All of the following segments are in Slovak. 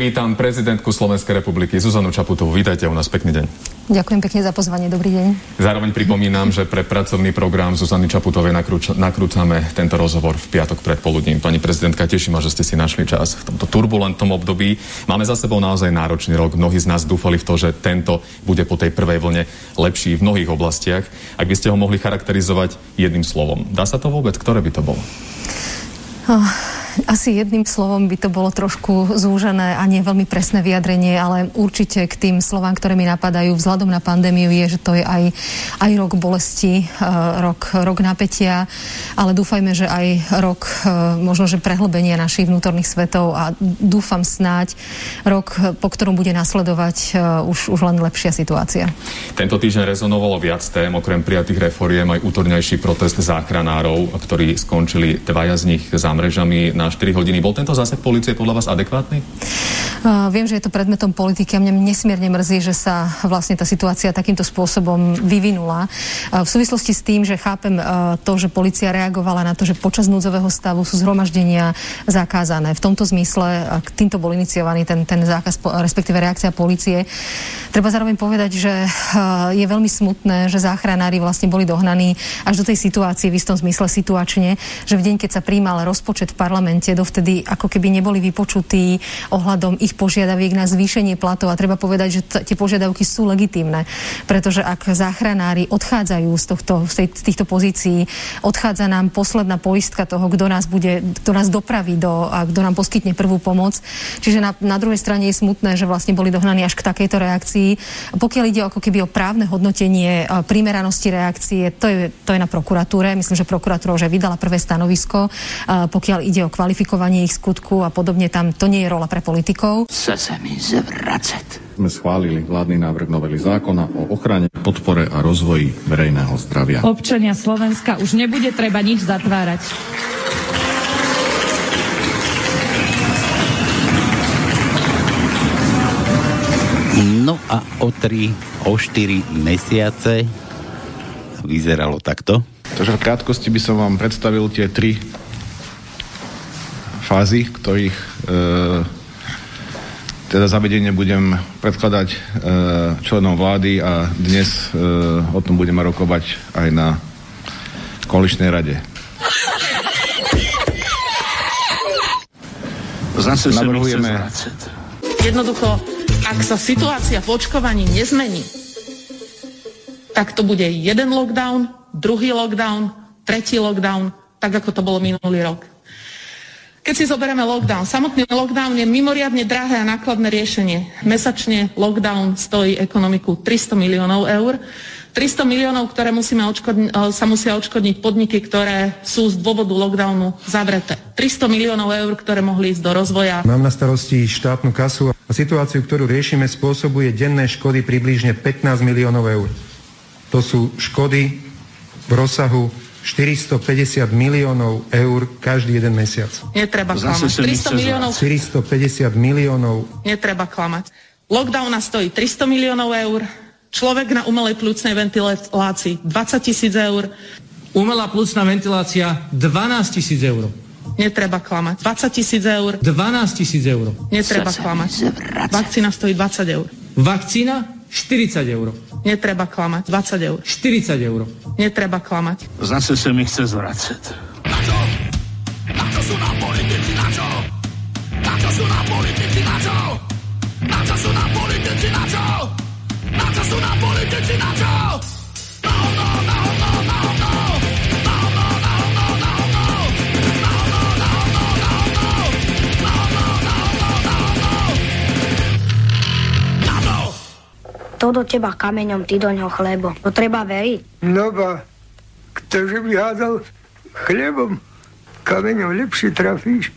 Vítam prezidentku Slovenskej republiky Zuzanu Čaputovú. Vítajte u nás, pekný deň. Ďakujem pekne za pozvanie, dobrý deň. Zároveň pripomínam, že pre pracovný program Zuzany Čaputovej nakrúč- nakrúcame tento rozhovor v piatok predpoludním. Pani prezidentka, teším ma, že ste si našli čas v tomto turbulentnom období. Máme za sebou naozaj náročný rok. Mnohí z nás dúfali v to, že tento bude po tej prvej vlne lepší v mnohých oblastiach. Ak by ste ho mohli charakterizovať jedným slovom, dá sa to vôbec? Ktoré by to bolo? Oh, asi jedným slovom by to bolo trošku zúžené a nie veľmi presné vyjadrenie, ale určite k tým slovám, ktoré mi napadajú vzhľadom na pandémiu je, že to je aj, aj rok bolesti, uh, rok, rok napätia, ale dúfajme, že aj rok uh, možno, že prehlbenia našich vnútorných svetov a dúfam snáď rok, po ktorom bude nasledovať uh, už, už len lepšia situácia. Tento týždeň rezonovalo viac tém, okrem prijatých reforiem aj útorňajší protest záchranárov, ktorí skončili dvaja z nich za mrežami na 4 hodiny. Bol tento zásah policie podľa vás adekvátny? Viem, že je to predmetom politiky a mňa nesmierne mrzí, že sa vlastne tá situácia takýmto spôsobom vyvinula. V súvislosti s tým, že chápem uh, to, že policia reagovala na to, že počas núdzového stavu sú zhromaždenia zakázané. V tomto zmysle uh, týmto bol iniciovaný ten, ten zákaz, respektíve reakcia policie. Treba zároveň povedať, že uh, je veľmi smutné, že záchranári vlastne boli dohnaní až do tej situácie v istom zmysle situačne, že v deň, keď sa príjmal rozpočet v parlamente, dovtedy ako keby neboli vypočutí ohľadom ich požiadaviek na zvýšenie platov a treba povedať, že tie požiadavky sú legitímne, pretože ak záchranári odchádzajú z, tohto, z, tej, z týchto pozícií, odchádza nám posledná poistka toho, kto nás, bude, kto nás dopraví do, a kto nám poskytne prvú pomoc. Čiže na, na druhej strane je smutné, že vlastne boli dohnaní až k takejto reakcii. Pokiaľ ide ako keby o právne hodnotenie primeranosti reakcie, to je, to je na prokuratúre. Myslím, že prokuratúra už vydala prvé stanovisko. Pokiaľ ide o kvalifikovanie ich skutku a podobne, tam to nie je rola pre politikov. Chce sa mi zvracať. Sme schválili vládny návrh novely zákona o ochrane, podpore a rozvoji verejného zdravia. Občania Slovenska už nebude treba nič zatvárať. No a o 3, o 4 mesiace vyzeralo takto. Takže v krátkosti by som vám predstavil tie tri fázy, ktorých e, teda zavedenie budem predkladať e, členom vlády a dnes e, o tom budeme rokovať aj na koaličnej rade. Zase Navrhujeme Jednoducho, ak sa situácia v očkovaní nezmení, tak to bude jeden lockdown, druhý lockdown, tretí lockdown, tak ako to bolo minulý rok. Keď si zoberieme lockdown, samotný lockdown je mimoriadne drahé a nákladné riešenie. Mesačne lockdown stojí ekonomiku 300 miliónov eur. 300 miliónov, ktoré musíme odškodni- sa musia odškodniť podniky, ktoré sú z dôvodu lockdownu zavreté. 300 miliónov eur, ktoré mohli ísť do rozvoja. Mám na starosti štátnu kasu a situáciu, ktorú riešime, spôsobuje denné škody približne 15 miliónov eur. To sú škody v rozsahu 450 miliónov eur každý jeden mesiac. Netreba klamať. sa mi 300 chce miliónov 450 miliónov netreba klamať. Lockdown nás stojí 300 miliónov eur, človek na umelej plúcnej ventilácii 20 tisíc eur, Umelá plúcna ventilácia 12 tisíc eur. netreba klamať. 20 tisíc eur, 12 tisíc eur. netreba klamať. Vakcína stojí 20 eur, Vakcína 40 eur. Netreba klamať. 20 eur, 40 eur. netreba klamať. Zase sa mi chce zvracať. Na čo sú nám politici, na čo? Na čo sú nám politici, na čo? Na čo sú nám politici, na čo? Na čo sú nám politici, na čo? To do teba kameňom, ty do ňoho chlebo. To treba veriť. No ba, ktože by hádal chlebom, kameňom lepšie trafíš.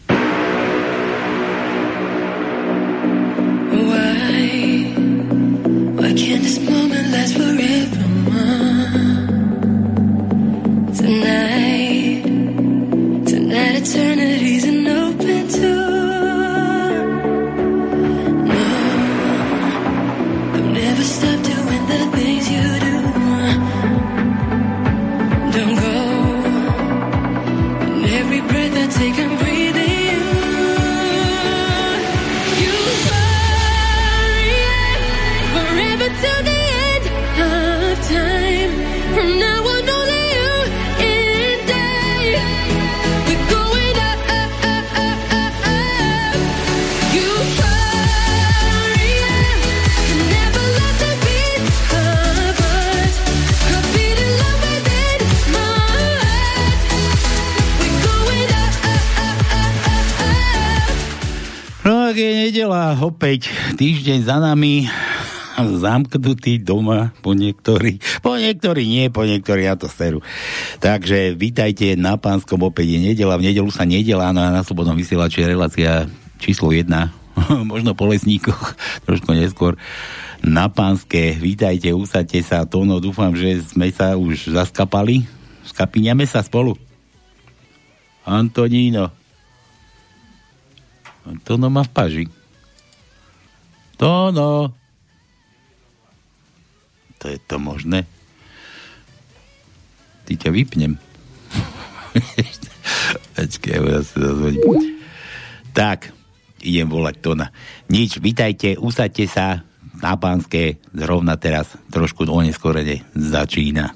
Opäť týždeň za nami, zamknutý doma, po niektorí, po niektorí nie, po niektorí na to seru. Takže vítajte na Pánskom, opäť je nedela, v nedelu sa nedela, no a na Slobodnom vysielači je relácia číslo 1, možno po lesníkoch, trošku neskôr na Pánske. Vítajte, usadte sa, Tono, dúfam, že sme sa už zaskapali, skapíňame sa spolu. Antoníno. Tono má v paži. Tono. To je to možné. Ty ťa vypnem. Počkej, ja sa dozvedím. Tak, idem volať Tona. Nič, vítajte, usadte sa na pánske, zrovna teraz trošku oneskorene začína.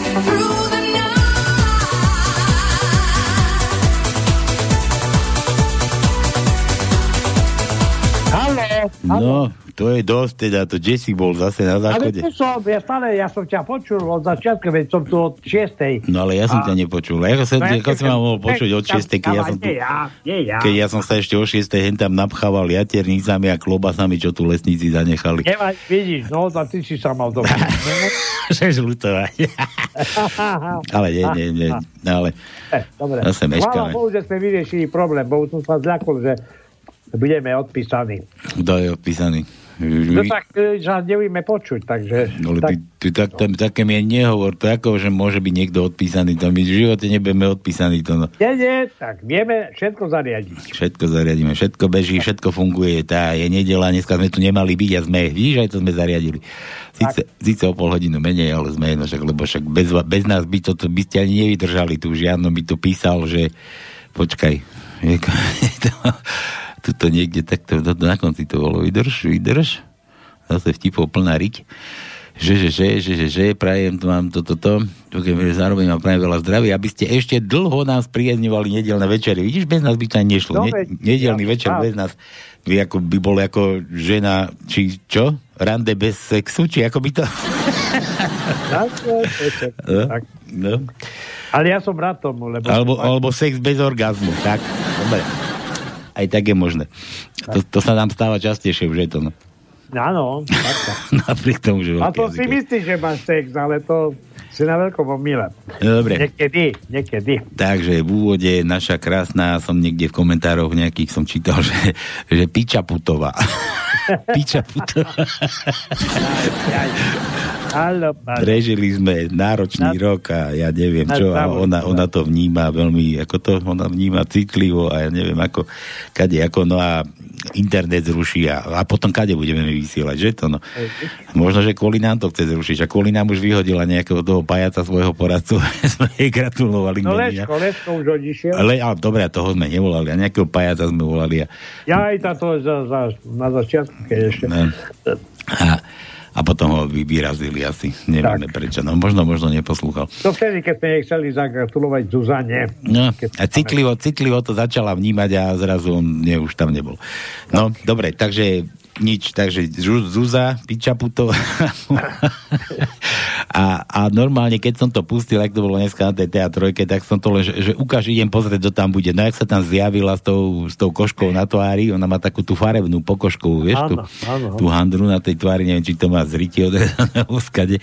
Halo, No, to je dosť, teda to Jesse bol zase na Ale záchode. tu som, ja stále, ja som ťa počul od začiatku, veď som tu od 6. No ale ja som A- ťa nepočul. Ako, sa, No, ja ako si ma mohol počuť od 6, keď ja som tu... Ja, ja. Keď ja som sa ešte o 6 hen tam napchával jaternicami a klobasami, čo tu lesníci zanechali. Nemaj, vidíš, no, a ty si sa mal žlutovať. ale nie, nie, nie. Ale Eh, Dobre. Zase Chvála meškáme. Bohu, že sme vyriešili problém, bo som sa zľakol, že budeme odpísaní. kto je odpísaný? No tak e, sa nevieme počuť, takže... No, ale tak, ty, ty tak, tam, také mi nehovor, to ako, že môže byť niekto odpísaný, to my v živote nebudeme odpísaní, to no. nie, nie, tak vieme všetko zariadiť. Všetko zariadíme, všetko beží, všetko funguje, tá je nedela, dneska sme tu nemali byť a sme, vidíš, aj to sme zariadili. Síce, síce o pol hodinu menej, ale sme jedno, však, lebo však bez, bez nás by toto by ste ani nevydržali, tu už Jano by tu písal, že počkaj, je to, tuto niekde takto, to, na konci to bolo, vydrž, vydrž, zase vtipov plná riť, že, že, že, že, že, že, prajem vám toto, to, to, zároveň vám prajem veľa zdravia, aby ste ešte dlho nás priezňovali nedelné večery. Vidíš, bez nás by to ani nešlo. No, Ne, nedelný večer bez nás by, ako, by bol ako žena, či čo? Rande bez sexu, či ako by to... No, no. Ale ja som rád tomu, lebo... Alebo, alebo sex bez orgazmu, tak? Dobre. Aj tak je možné. To, to sa nám stáva častejšie už je to, no. Áno. Napriek tomu, že... A to si myslíš, že máš sex, ale to si na veľkom omyle. Dobre. Niekedy, niekedy. Takže v úvode naša krásna, som niekde v komentároch nejakých som čítal, že, že Piča Putová. Piča Putová. Halo. Prežili sme náročný Na- rok a ja neviem Na čo, a ona, ona to vníma veľmi, ako to, ona vníma citlivo a ja neviem ako, kade, ako, no a internet zruší a, a potom kade budeme vysielať, že to, no. Možno, že kvôli nám to chce zrušiť a kvôli nám už vyhodila nejakého toho pajaca svojho poradcu, sme jej gratulovali. No. Leško, Leško už odišiel. Ale, ale dobre, toho sme nevolali, a nejakého pajaca sme volali a Ja aj táto za, za, na začiatku, keď ešte... Ne. A, a potom ho vy- vyrazili asi. Nevieme prečo. No možno, možno neposlúchal. To vtedy, keď sme chceli zagratulovať Zuzane. No, a citlivo, citlivo to začala vnímať a zrazu on nie, už tam nebol. No, dobre, takže nič, takže Zu- Zuza, Pičaputová a, a normálne, keď som to pustil, ak to bolo dneska na tej teatrojke, tak som to len, že, že ukáž, idem pozrieť, kto tam bude. No, jak sa tam zjavila s tou, s tou koškou na tvári, ona má takú tú farebnú pokožkovú, vieš, tú, Áno, áno, áno. tú handru na tej tvári, neviem, či to má zriti odrezané úskade.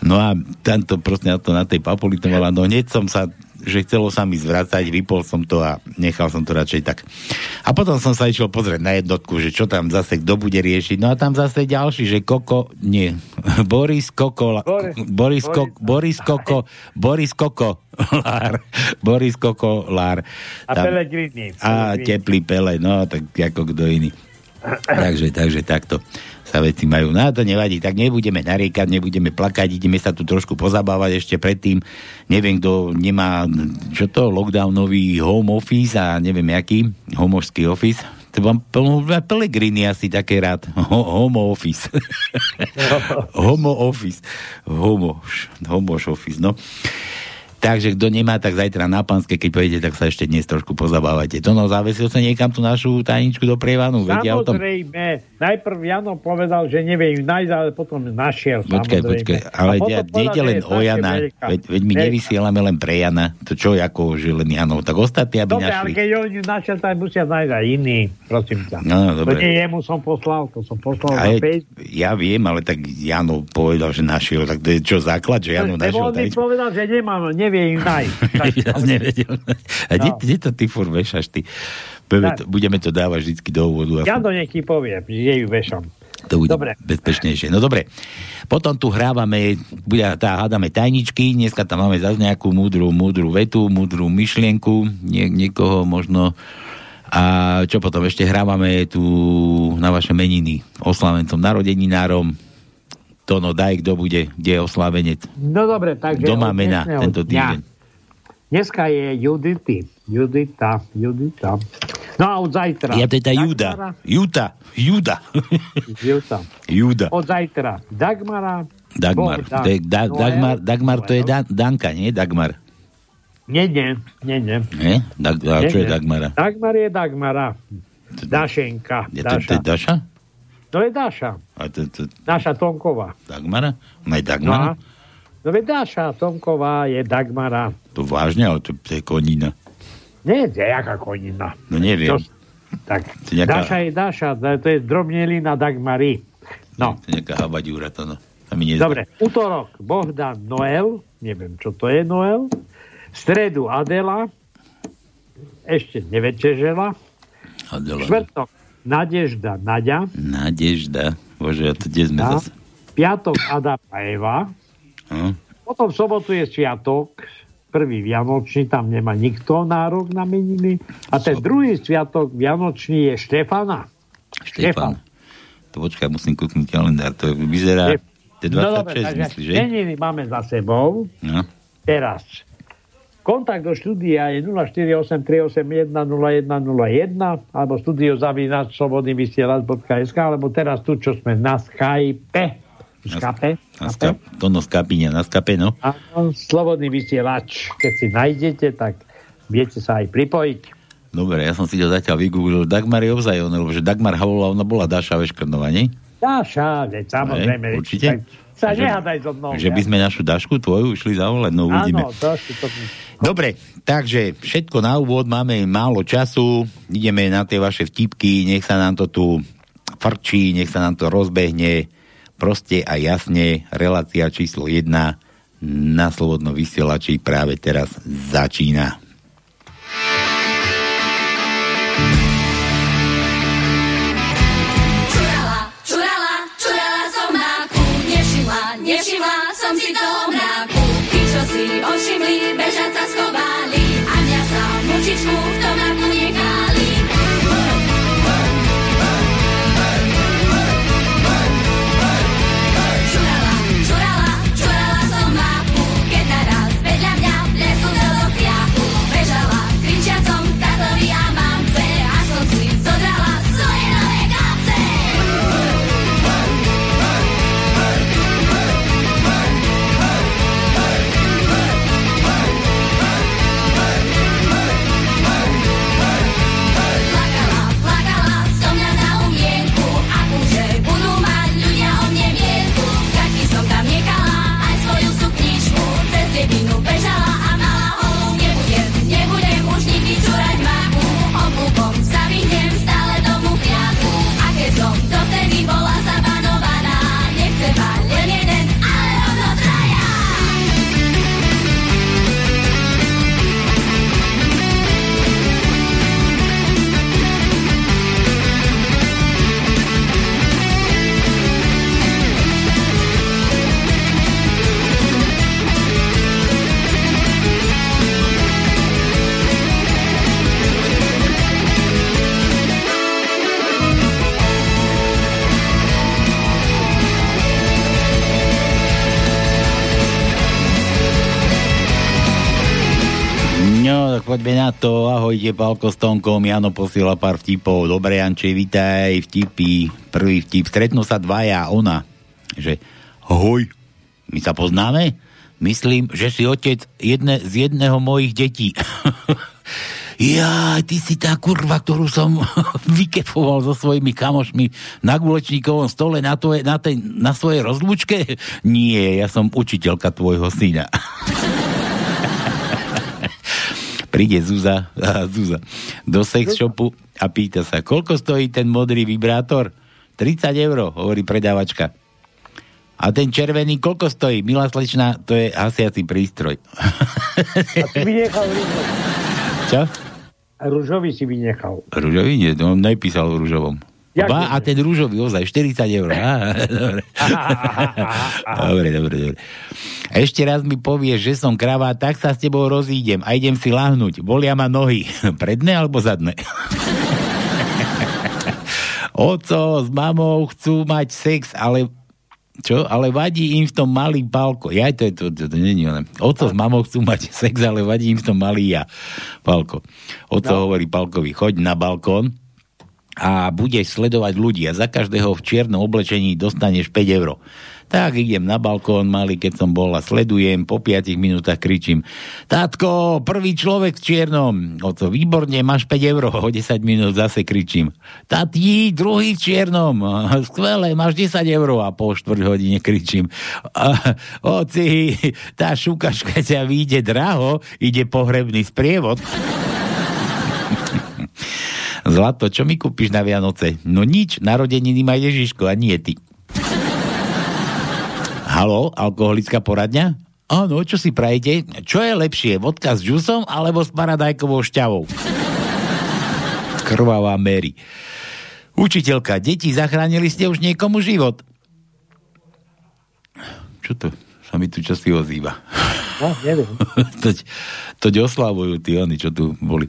No a tamto proste na, to, na tej papuli to mala, no hneď som sa že chcelo sa mi zvracať, vypol som to a nechal som to radšej tak. A potom som sa išiel pozrieť na jednotku, že čo tam zase kto bude riešiť. No a tam zase ďalší, že Koko, nie, Boris Koko, Boris- Boris, Ko, Boris Koko, Boris Koko, Lár, Boris Koko, Lár. A Pellegrini. A Pellegrini. teplý pele, no tak ako kto iný. takže, takže takto sa veci majú. No a to nevadí, tak nebudeme nariekať, nebudeme plakať, ideme sa tu trošku pozabávať ešte predtým. Neviem, kto nemá, čo to, lockdownový home office a neviem jaký, homožský office. To mám Pelegrini asi také rád. Ho, homo office. homo office. Homo, homož office, no. Takže kto nemá, tak zajtra na Panske, keď pôjdete, tak sa ešte dnes trošku pozabávate. To no, zavesil sa niekam tú našu tajničku do prievanu. Vedia o tom? Samozrejme. Najprv Jano povedal, že nevie ju nájsť, ale potom našiel. Počkaj, samozrejme. počkaj, ale ja, nejde len o Jana, veď, veď my Veľká. nevysielame len pre Jana, to čo ako, že len Janov, tak ostatní, aby Dobre, ale našli. keď on ju našiel, tak musia nájsť aj iný, prosím ťa. No, To dobre. nie jemu som poslal, to som poslal A na Facebook. ja viem, ale tak Jano povedal, že našiel, tak to je čo základ, že Jano našiel on mi povedal, že nemám, nevie ju nájsť. Ja nevedel. A kde, kde to ty furt vešaš, ty? Budeme to, budeme to dávať vždy do úvodu. Ja do neký poviem, že ju vešam. to bude Dobre. bezpečnejšie. No dobre. Potom tu hrávame, bude, tá, hádame tajničky, dneska tam máme zase nejakú múdru, múdru vetu, múdru myšlienku, nie, niekoho možno. A čo potom ešte hrávame tu na vaše meniny oslavencom, narodeninárom. Tono, daj, kto bude, kde je oslavenec. No dobre, takže... Kto má mena tento dňa. týždeň? Dneska je Judity. Judita, Judita. No a od zajtra. Ja je tá Juda. Juta. Juda. Juta. Juda. Od zajtra Dagmara. Dagmar. Bohdan, je da, Noel, Dagmar, Dagmar to je. Dan, Danka, nie? Dagmar. Nie, nie, nie, nie. Nie? Dag, a Nie, čo je nie. Dagmara? Dagmar je Dagmara. Dašenka. Je to, to je Daša. To je Daša. A to, to, Naša Tonková. Dagmara? No je No, Dagmara? a- no veď Daša Tonková je Dagmara. To vážne, ale to, to je konina. Nie, to je jaká konina. No neviem. To, tak, To je nejaká- Daša je Daša, to je drobnelina Dagmary. No. To je nejaká habaďúra to, no. Mi Dobre, útorok Bohdan Noel, neviem, čo to je Noel. V stredu Adela, ešte nevečežela. Adela. Štvrtok Nadežda Naďa. Nadežda. Bože, a to kde sme zase? piatok Ada a Eva. Hm? Potom v sobotu je sviatok, prvý Vianočný, tam nemá nikto nárok na meniny. A ten druhý sviatok Vianočný je Štefana. Štefan. To počkaj, musím kúknúť kalendár. To vyzerá... To je 26, no dobre, myslíš, že? meniny máme za sebou. No. Teraz. Kontakt do štúdia je 0483810101 alebo studio zavínať slobodnyvysielač.sk alebo teraz tu, čo sme na Skype. Skype? Na skap, to no skapíňa, na skape, no. Áno, slobodný vysielač. Keď si nájdete, tak viete sa aj pripojiť. Dobre, ja som si to zatiaľ vygooglil. Dagmar je ozaj on, lebo že Dagmar Havola, ona bola Dáša Veškrnová, nie? Dáša, veď samozrejme. Určite? Tak Sa Že- nehádaj so mnou. Že by sme našu Dašku tvoju išli zavolať, no uvidíme. Áno, trošku to... Dobre, takže všetko na úvod, máme málo času, ideme na tie vaše vtipky, nech sa nám to tu frčí, nech sa nám to rozbehne, proste a jasne, relácia číslo 1 na Slobodnom vysielači práve teraz začína. Som si toho mráku. Tí, čo si ošimli, bežať sa schovali a mňa sa mučičku v tom tak poďme na to. Ahojte, Pálko s Tonkom. Jano posiela pár vtipov. Dobre, Janče, vítaj. Vtipy. Prvý vtip. Stretnú sa dvaja ona. Že, hoj, my sa poznáme? Myslím, že si otec jedne, z jedného mojich detí. Ja, ty si tá kurva, ktorú som vykefoval so svojimi kamošmi na gulečníkovom stole na, tvoje, na, tej, na svojej rozlúčke? Nie, ja som učiteľka tvojho syna. Príde Zuza, Zuza do sex shopu a pýta sa, koľko stojí ten modrý vibrátor? 30 eur, hovorí predávačka. A ten červený koľko stojí? Milá slečna, to je hasiaci prístroj. A si vynechal rúžový. Čo? Rúžový si vynechal. Rúžový? Nie, on nepísal o rúžovom. Ba, a ten rúžový ozaj, 40 eur. Dobre. dobre, dobre, dobre. Ešte raz mi povieš, že som krava, tak sa s tebou rozídem a idem si lahnúť. Bolia ma nohy. Predné alebo zadné? Oco s mamou chcú mať sex, ale čo? Ale vadí im v tom malý palko. Ja, to, je to, to, to není ono. Oco s mamou chcú mať sex, ale vadí im v tom malý ja. Palko. Oco no. hovorí Palkovi, choď na balkón a budeš sledovať ľudí a za každého v čiernom oblečení dostaneš 5 eur. Tak idem na balkón, malý, keď som bol a sledujem, po 5 minútach kričím Tátko, prvý človek v čiernom. Oco, výborne, máš 5 eur. O 10 minút zase kričím Tati, druhý v čiernom. Skvelé, máš 10 eur. A po 4 hodine kričím "A, Oci, tá šukačka ťa vyjde draho, ide pohrebný sprievod. Zlato, čo mi kúpiš na Vianoce? No nič, narodeniny má Ježiško a nie ty. Halo, alkoholická poradňa? Áno, čo si prajete? Čo je lepšie, vodka s džusom alebo s paradajkovou šťavou? Krvavá Mary. Učiteľka, deti, zachránili ste už niekomu život? Čo to? Sa mi tu čosi ozýva. No, neviem. toť, toť oslavujú tí oni, čo tu boli.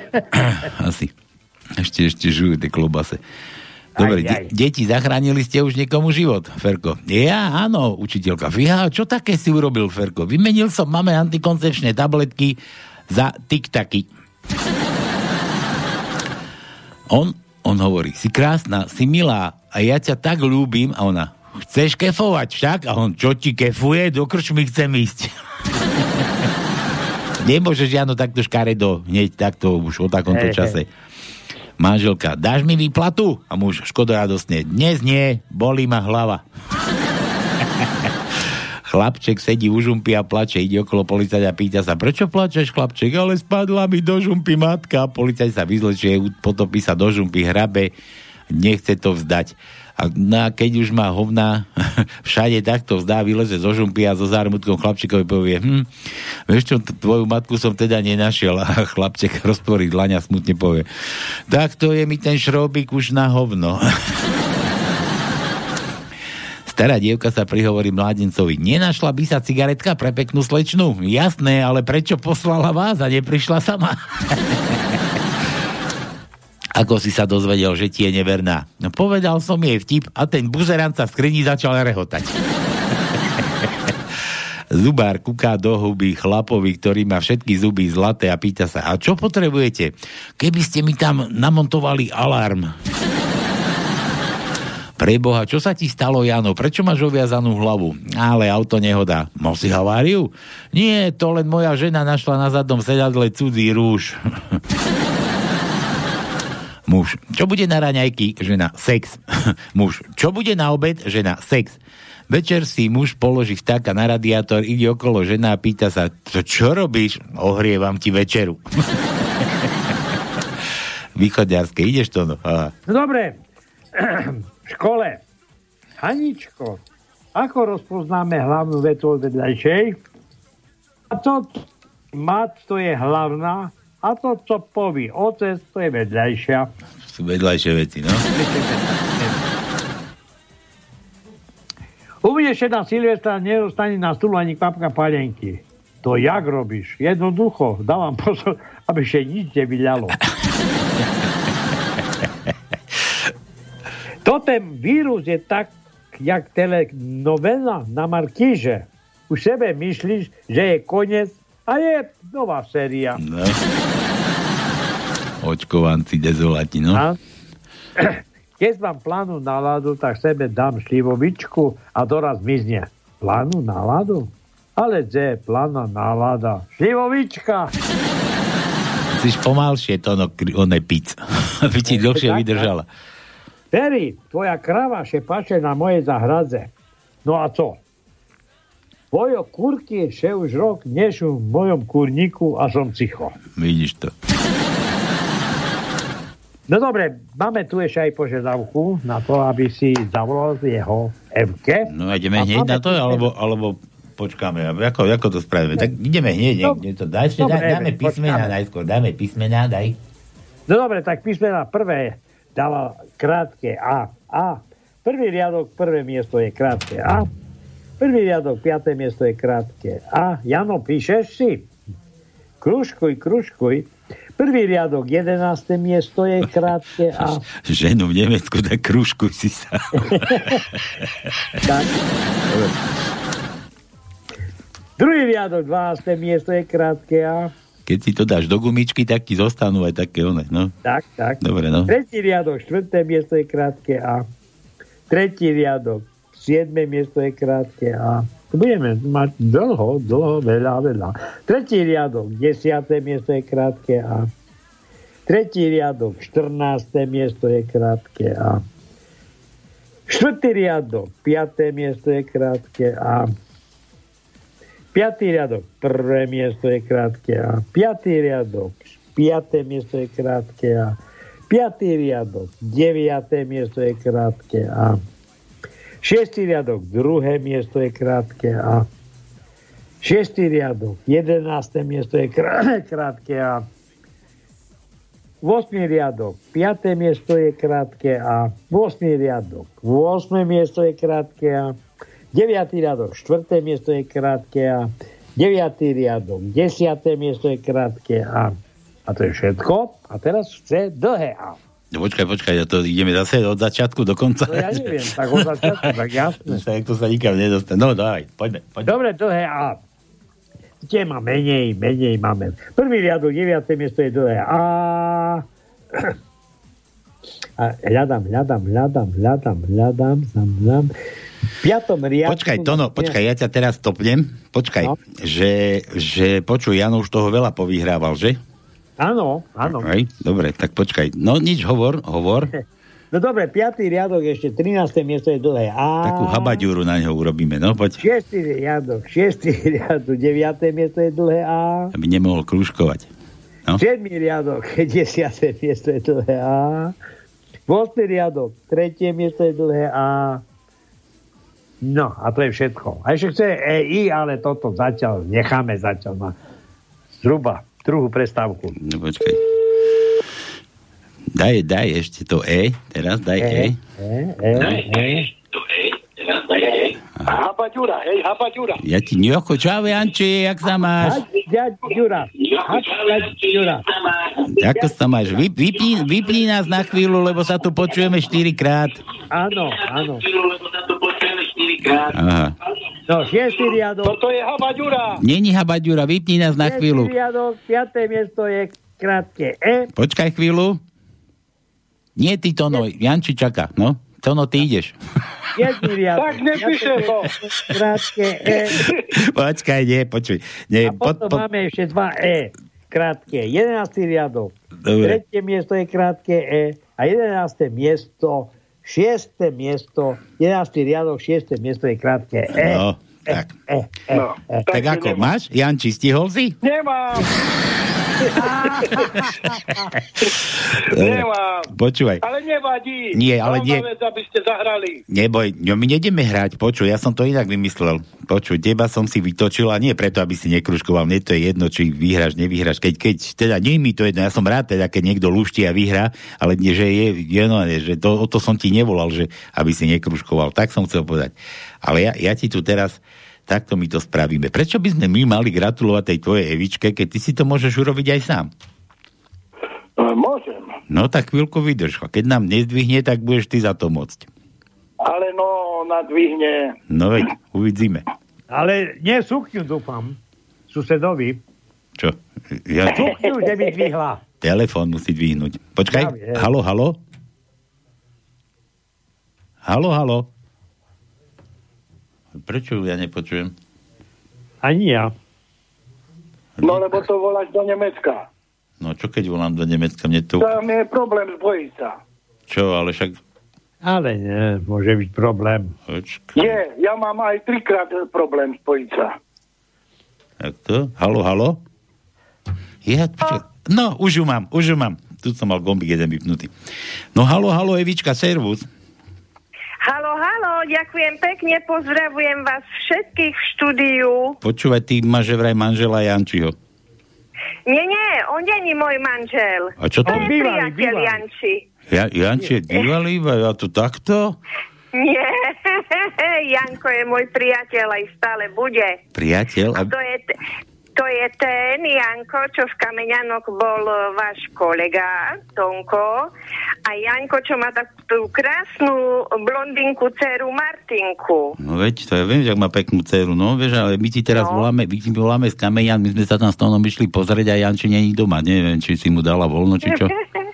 Asi. Ešte, ešte žujú tie klobase. Dobre, Aj, aj. de- deti, zachránili ste už niekomu život, Ferko. Ja, áno, učiteľka. Fíha, čo také si urobil, Ferko? Vymenil som mame antikoncepčné tabletky za tiktaky. On, on hovorí, si krásna, si milá a ja ťa tak ľúbim a ona, chceš kefovať však? A on, čo ti kefuje? Do krčmy chcem ísť. Nemôžeš, Jano, takto škaredo, hneď takto už o takomto čase. Manželka, dáš mi výplatu? A muž, škoda radosne, dnes nie, bolí ma hlava. Chlapček sedí u žumpy a plače, ide okolo policajta a pýta sa, prečo plačeš, chlapček? Ale spadla mi do žumpy matka. Policajt sa vyzlečie, potopí sa do žumpy, hrabe, nechce to vzdať. A, no a keď už má hovna všade takto vzdá, vyleze zo žumpy a zo zármutkom chlapčekovi povie, hm, vieš čo, tvoju matku som teda nenašiel. A chlapček roztvorí dlaň a smutne povie, tak to je mi ten šrobík už na hovno. Stará dievka sa prihovorí mládencovi. Nenašla by sa cigaretka pre peknú slečnu? Jasné, ale prečo poslala vás a neprišla sama? Ako si sa dozvedel, že ti je neverná? No povedal som jej vtip a ten buzerant sa v skrini začal rehotať. Zubár kuká do huby chlapovi, ktorý má všetky zuby zlaté a pýta sa, a čo potrebujete? Keby ste mi tam namontovali alarm. Preboha, čo sa ti stalo, Jano? Prečo máš oviazanú hlavu? Ale auto nehoda. Mal si haváriu? Nie, to len moja žena našla na zadnom sedadle cudzí rúž. Muž, čo bude na raňajky? Žena, sex. Muž, čo bude na obed? Žena, sex. Večer si muž položí vtáka na radiátor, ide okolo žena a pýta sa, čo, čo robíš? Ohrievam ti večeru. Východňarské, ideš to? No? Aha. No dobre, v škole. Haničko, ako rozpoznáme hlavnú vetu od vedľajšej? A to mat to je hlavná a to, čo povie otec, to je vedľajšia. Sú vedľajšie veci, no. Uvidíš na Silvestra, nedostane na stulu ani kvapka palenky. To jak robíš? Jednoducho, dávam pozor, aby sa nič nevyľalo. to ten vírus je tak, jak telenovela na Markíže. Už sebe myslíš, že je koniec a je nová séria. no. Očkovanci dezolati, no. A? Keď mám plánu náladu, tak sebe dám šlivovičku a doraz mizne. Plánu náladu? Ale kde je plná nálada? Šlivovička! Chceš pomalšie to, no, oné pic. Aby ti dlhšie vydržala. Terry, tvoja krava še paše na moje zahradze. No a co? Tvojo kurky še už rok nešú v mojom kurníku a som cicho. Vidíš to. No dobre, máme tu ešte aj požiadavku na to, aby si zavolal jeho Evke. No ideme hneď na to, alebo, alebo počkáme, ako, ako to spravíme? Tak ideme hneď, No, niekde to. Daj, ešte, dobre, daj, dáme písmena počkáme. najskôr, dáme písmena, daj. No dobre, tak písmena prvé dáva krátke A. A. Prvý riadok, prvé miesto je krátke A. Prvý riadok, piaté miesto je krátke A. Jano, píšeš si? Kružkuj, kružkuj. Prvý riadok, jedenácté miesto je krátke A. Ženu v Nemecku, tak krúžku si sa. Tak. Druhý riadok, 12. miesto je krátke A. Keď si to dáš do gumičky, tak ti zostanú aj také one, no. Tak, tak. Dobre, no. Tretí riadok, štvrté miesto je krátke A. Tretí riadok, siedme miesto je krátke A. Budeme mať dlho, dlho, veľa, veľa. Tretí riadok, desiaté miesto je krátke A. Tretí riadok, 14. miesto je krátke A. Štvrtý riadok, piaté miesto je krátke A. Piatý riadok, prvé miesto je krátke A. Piatý riadok, piaté miesto je krátke A. Piatý riadok, deviaté miesto je krátke A. Šiestý riadok, druhé miesto je krátke A. Šiestý riadok, jedenácté miesto je krá- krátke A. 8. riadok, 5. miesto je krátke A. 8. riadok, 8. miesto je krátke A. 9. riadok, 4. miesto je krátke A. 9. riadok, 10. miesto je krátke A. A to je všetko. A teraz chce dlhé A. No, počkaj, počkaj, ja to ideme zase od začiatku do konca. No ja neviem, tak od začiatku, tak jasné. Tak to sa nikam nedostane. No, daj, poďme. poďme. Dobre, dlhé A. Tie má menej, menej máme. Prvý riadok, 9. miesto je dlhé A. A hľadám, hľadám, hľadám, hľadám, hľadám, hľadám, hľadám. V piatom riadku... Počkaj, Tono, počkaj, ja ťa teraz stopnem. Počkaj, no. že, že počuj, Jano už toho veľa povyhrával, že? Áno, áno. Aj, dobre, tak počkaj. No nič, hovor, hovor. No dobre, piatý riadok, ešte 13. miesto je dlhé A. Takú habaďúru na ňo urobíme, no poď. Šiestý riadok, šiestý riadok, 9. miesto je dlhé A. Aby nemohol krúžkovať. No. 7. riadok, 10. miesto je dlhé A. 8. riadok, 3. miesto je dlhé A. No, a to je všetko. A ešte chce EI, ale toto zatiaľ necháme zatiaľ na zhruba druhú prestávku. No počkaj. Daj, daj ešte to E, teraz daj E. E, E, E. Habaďura, hej, habaďura. Ja ti ňoko, čau Janči, jak sa máš? Ďura. Ďura. Ako sa máš? Vy, vypni, vypni nás na chvíľu, lebo sa tu počujeme štyrikrát. Áno, áno. Aha. No, šiestý riadok. Toto je habaďura. Není habaďura, vypni nás na Šiestý chvíľu. riadok, piaté miesto je krátke E. Počkaj chvíľu. Nie ty, Tono, Janči čaká, no. Tono, ty ideš. Jedný riadok. Tak nepíše to. Krátke E. Počkaj, nie, počuj. Nie, A potom máme ešte dva E. Krátke. Jedenáctý riadok. Dobre. Tretie miesto je krátke E. A jedenácté miesto, šiesté miesto, jedenáctý riadok, šiesté miesto je krátke E. No, tak. E, E, No, E. Tak ako, máš? Janči, stihol si? Nemám. Nemám. Počúvaj. Ale nevadí. Nie, ale nie. vec, aby ste zahrali. Neboj, no my nejdeme hrať, počuj, ja som to inak vymyslel. Počuj, teba som si vytočil a nie preto, aby si nekruškoval, mne to je jedno, či vyhráš, nevyhráš. Keď, keď, teda nie mi to jedno, ja som rád teda, keď niekto luští a vyhrá, ale nie, že je, je no, že to, o to som ti nevolal, že aby si nekruškoval. Tak som chcel povedať. Ale ja, ja ti tu teraz, takto my to spravíme. Prečo by sme my mali gratulovať tej tvojej Evičke, keď ty si to môžeš urobiť aj sám? E, Môžem. No tak chvíľku vydrž. A keď nám nezdvihne, tak budeš ty za to môcť. Ale no, nadvihne. No veď, uvidíme. Ale nie sukňu, dúfam, susedovi. Čo? Ja... Sukňu, že by dvihla. Telefón musí dvihnúť. Počkaj, Ja halo, halo? Halo, halo? Prečo ja nepočujem? Ani ja. No lebo to voláš do Nemecka. No čo keď volám do Nemecka, mne to... Tam je problém zbojiť sa. Čo, ale však... Ale nie, môže byť problém. Počkaj, Je, ja mám aj trikrát problém spojiť sa. jak to? Halo, halo? Ja, počkaj. No, už ju mám, už ju mám. Tu som mal gombík jeden vypnutý. No halo, halo, Evička, servus. Halo, halo, ďakujem pekne, pozdravujem vás všetkých v štúdiu. Počúvaj, ty máš že vraj manžela Jančiho. Nie, nie, on není môj manžel. A čo to To je? Bývalý, priateľ bývalý. Ja, Janči. Janči je bývalý, ja to takto? Nie, Janko je môj priateľ, aj stále bude. Priateľ? A A... to je, to je ten Janko, čo v Kameňanoch bol e, váš kolega, Tonko. A Janko, čo má takú krásnu blondinku dceru Martinku. No veď, to ja viem, že má peknú dceru, no vieš, ale my ti teraz No. voláme, my ti voláme z Kameňan, my sme sa tam s Tónom išli pozrieť a Janči není doma, neviem, či si mu dala voľno, či čo.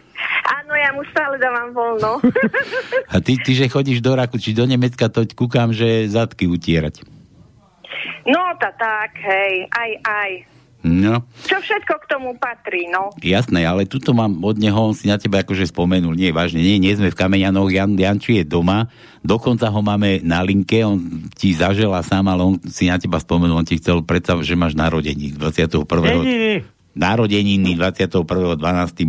Áno, ja mu stále dávam voľno. A ty, ty že chodíš do Raku, či do Nemecka, to kúkam, že zadky utierať. No, tá tak, hej, aj, aj. No, Čo všetko k tomu patrí, no. jasné, ale tuto mám od neho, on si na teba akože spomenul, nie, vážne, nie, nie sme v Kameňanoch, Jan, Janči je doma, dokonca ho máme na linke, on ti zažela sám, ale on si na teba spomenul, on ti chcel predstav, že máš narodení 21. Meniny. Narodeniny 21.12.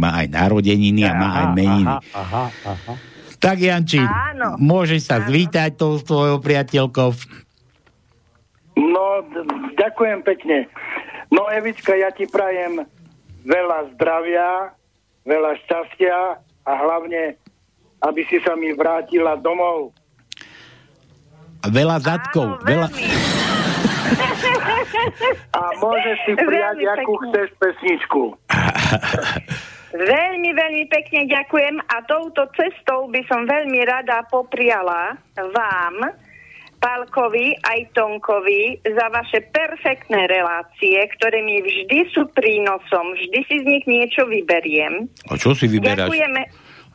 má aj narodeniny a má aj meniny. Aha, aha, aha. Tak Janči, Áno. môžeš sa zvítať tou svojou priateľkou. No, d- ďakujem pekne. No, Evička, ja ti prajem veľa zdravia, veľa šťastia a hlavne, aby si sa mi vrátila domov. Veľa zadkov, veľa... A môžeš si prijať, akú pekne. chceš pesničku. Veľmi, veľmi pekne ďakujem a touto cestou by som veľmi rada popriala vám, Pálkovi aj Tonkovi za vaše perfektné relácie, ktoré mi vždy sú prínosom, vždy si z nich niečo vyberiem. A čo si vyberáš? Ďakujeme.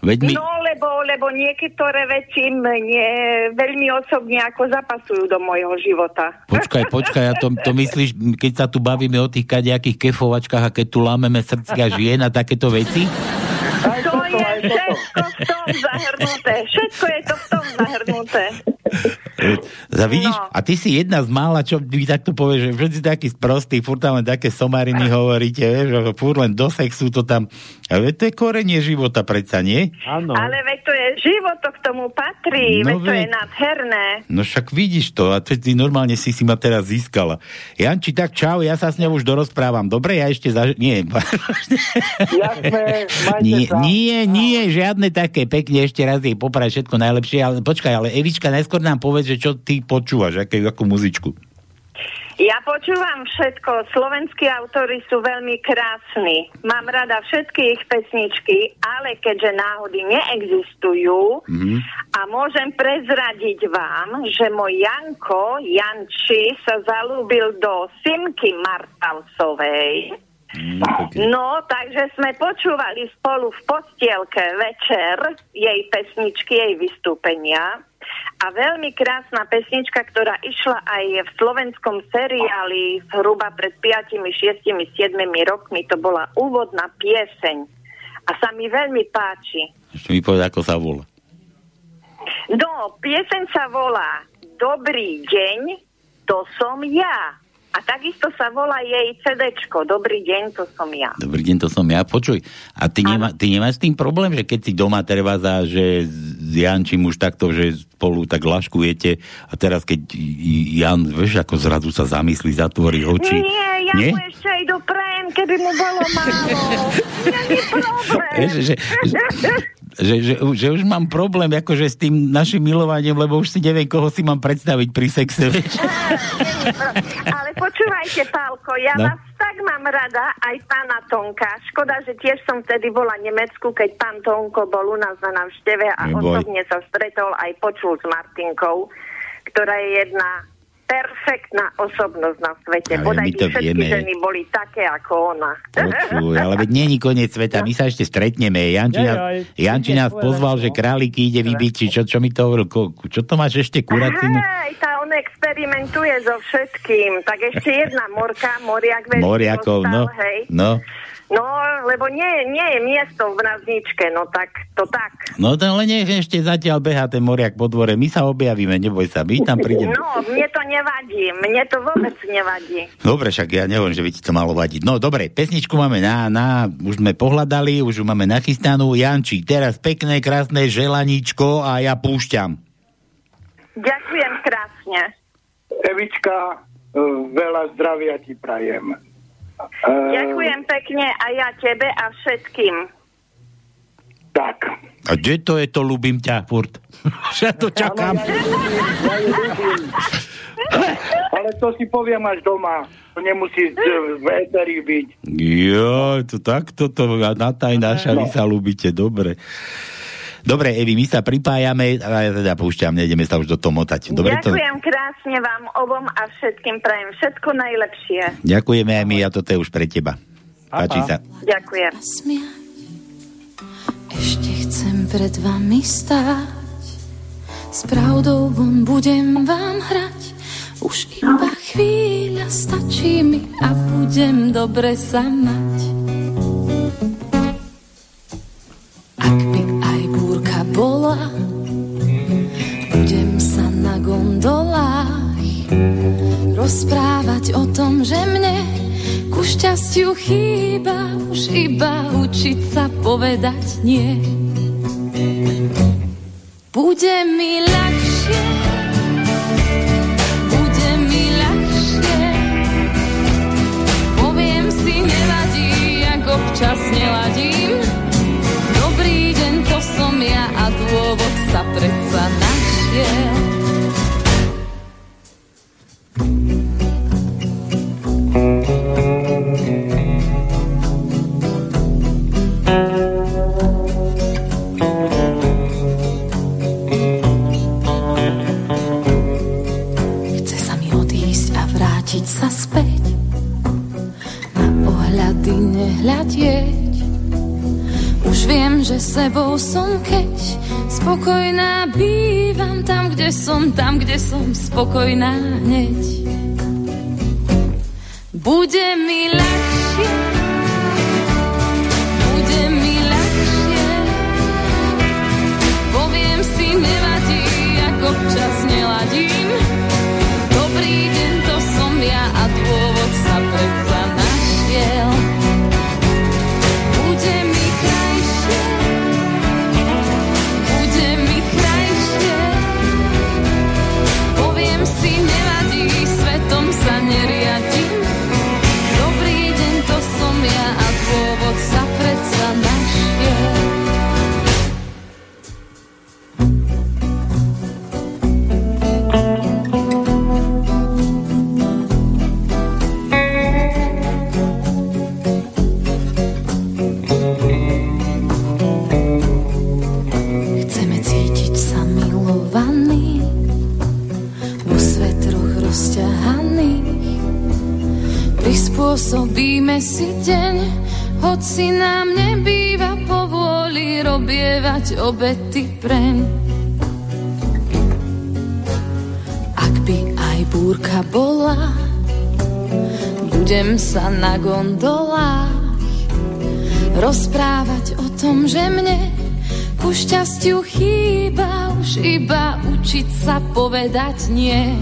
Veď my... No, lebo, lebo niektoré veci mne veľmi osobne ako zapasujú do môjho života. Počkaj, počkaj, a to, to myslíš, keď sa tu bavíme o tých kadejakých kefovačkách a keď tu lámeme srdcia žien a takéto veci? To je všetko v tom zahrnuté. Všetko je to v tom zahrnuté. Za vidíš? No. A ty si jedna z mála, čo mi takto povie, že všetci takí sprostí, furt tam len také somariny hovoríte, vieš, že furt len do sexu to tam... A veď to je korenie života predsa, nie? Áno. Ale veď to je život, to k tomu patrí, No veď to je nádherné. No však vidíš to a ty, ty normálne si si ma teraz získala. Janči, tak čau, ja sa s ňou už dorozprávam. Dobre, ja ešte za... Nie, Jasné, majte nie, sa. nie, nie, žiadne také. Pekne ešte raz jej poprať všetko najlepšie. Ale počkaj, ale Evička, najskôr nám povedz, že čo ty počúvaš, aké, akú muzičku. Ja počúvam všetko. Slovenskí autory sú veľmi krásni. Mám rada všetky ich pesničky, ale keďže náhody neexistujú Mhm. a môžem prezradiť vám, že môj Janko, Janči, sa zalúbil do Simky Martalsovej. No, takže sme počúvali spolu v postielke večer jej pesničky, jej vystúpenia. A veľmi krásna pesnička, ktorá išla aj v slovenskom seriáli zhruba pred 5, 6, 7 rokmi. To bola úvodná pieseň. A sa mi veľmi páči. Ešte mi povedz, ako sa volá. No, pieseň sa volá Dobrý deň, to som ja. A takisto sa volá jej CDčko Dobrý deň, to som ja. Dobrý deň, to som ja. Počuj, a ty, nemá, ty nemáš s tým problém, že keď si doma treba za, že Jančím už takto, že spolu tak laškujete a teraz keď Jan, vieš, ako zrazu sa zamyslí, zatvorí oči. Nie, ja Nie? mu ešte aj doprajem, keby mu bolo málo. Není problém. Že, že, že, že už mám problém akože s tým našim milovaním, lebo už si neviem, koho si mám predstaviť pri sexe, vieš. Ale počúvajte, Pálko, ja No. vás tak mám rada, aj pána Tonka. Škoda, že tiež som vtedy bola v Nemecku, keď pán Tonko bol u nás na návšteve a Neboj. osobne sa stretol aj počul s Martinkou, ktorá je jedna perfektná osobnosť na svete. Ale Bodaj my to všetky vieme. ženy boli také ako ona. Počuj, ale veď je koniec sveta, my sa ešte stretneme. Janči nás, Janči nás pozval, že králiky ide vybiť, či čo, čo mi to hovoril, čo to máš ešte kuracinu? Hej, tá oné experimentuje so všetkým. Tak ešte jedna morka, moriak Moriakov, dostal, no. hej. No. No, lebo nie, nie je miesto v Mrazničke, no tak to tak. No to len nech ešte zatiaľ beha ten moriak po dvore. My sa objavíme, neboj sa, my tam prídeme. No, mne to nevadí, mne to vôbec nevadí. Dobre, však ja neviem, že by ti to malo vadiť. No dobre, pesničku máme na, na, už sme pohľadali, už ju máme nachystanú. Janči, teraz pekné, krásne želaníčko a ja púšťam. Ďakujem krásne. Evička, e, veľa zdravia ti prajem. E, Ďakujem pekne a ja tebe a všetkým. Tak. A kde to je to, ľubím ťa, furt? ja to čakám. Ja ju. Ale to si poviem až doma. To nemusí v éteri byť. Jo, to takto to natajnáša, vy sa ľúbite, dobre. Dobre, Evi, my sa pripájame a ja teda púšťam, nejdeme sa už do toho motať. Dobre, to... Ďakujem krásne vám obom a všetkým prajem všetko najlepšie. Ďakujeme aj my a toto je už pre teba. Páči sa. Ďakujem. Ešte chcem pred vami stáť, s pravdou von budem vám hrať. Už iba chvíľa stačí mi a budem dobre sa mať. Ak by bola, budem sa na gondolách rozprávať o tom, že mne ku šťastiu chýba už iba učiť sa povedať nie. Bude mi ľahšie, bude mi ľahšie, poviem si nevadí, ak občas neladím. Ja a dôvod sa predsa našiel. Chce sa mi odísť a vrátiť sa späť Na ohľady nehľadieť Viem, že sebou som keď Spokojná bývam tam, kde som Tam, kde som spokojná hneď Bude mi ľahšie Bude mi ľahšie Poviem si, nevadí, ak občas neladím. Prispôsobíme si deň, hoci nám nebýva povôli robievať obety preň. Ak by aj búrka bola, budem sa na gondolách rozprávať o tom, že mne ku šťastiu chýba už iba učiť sa povedať nie.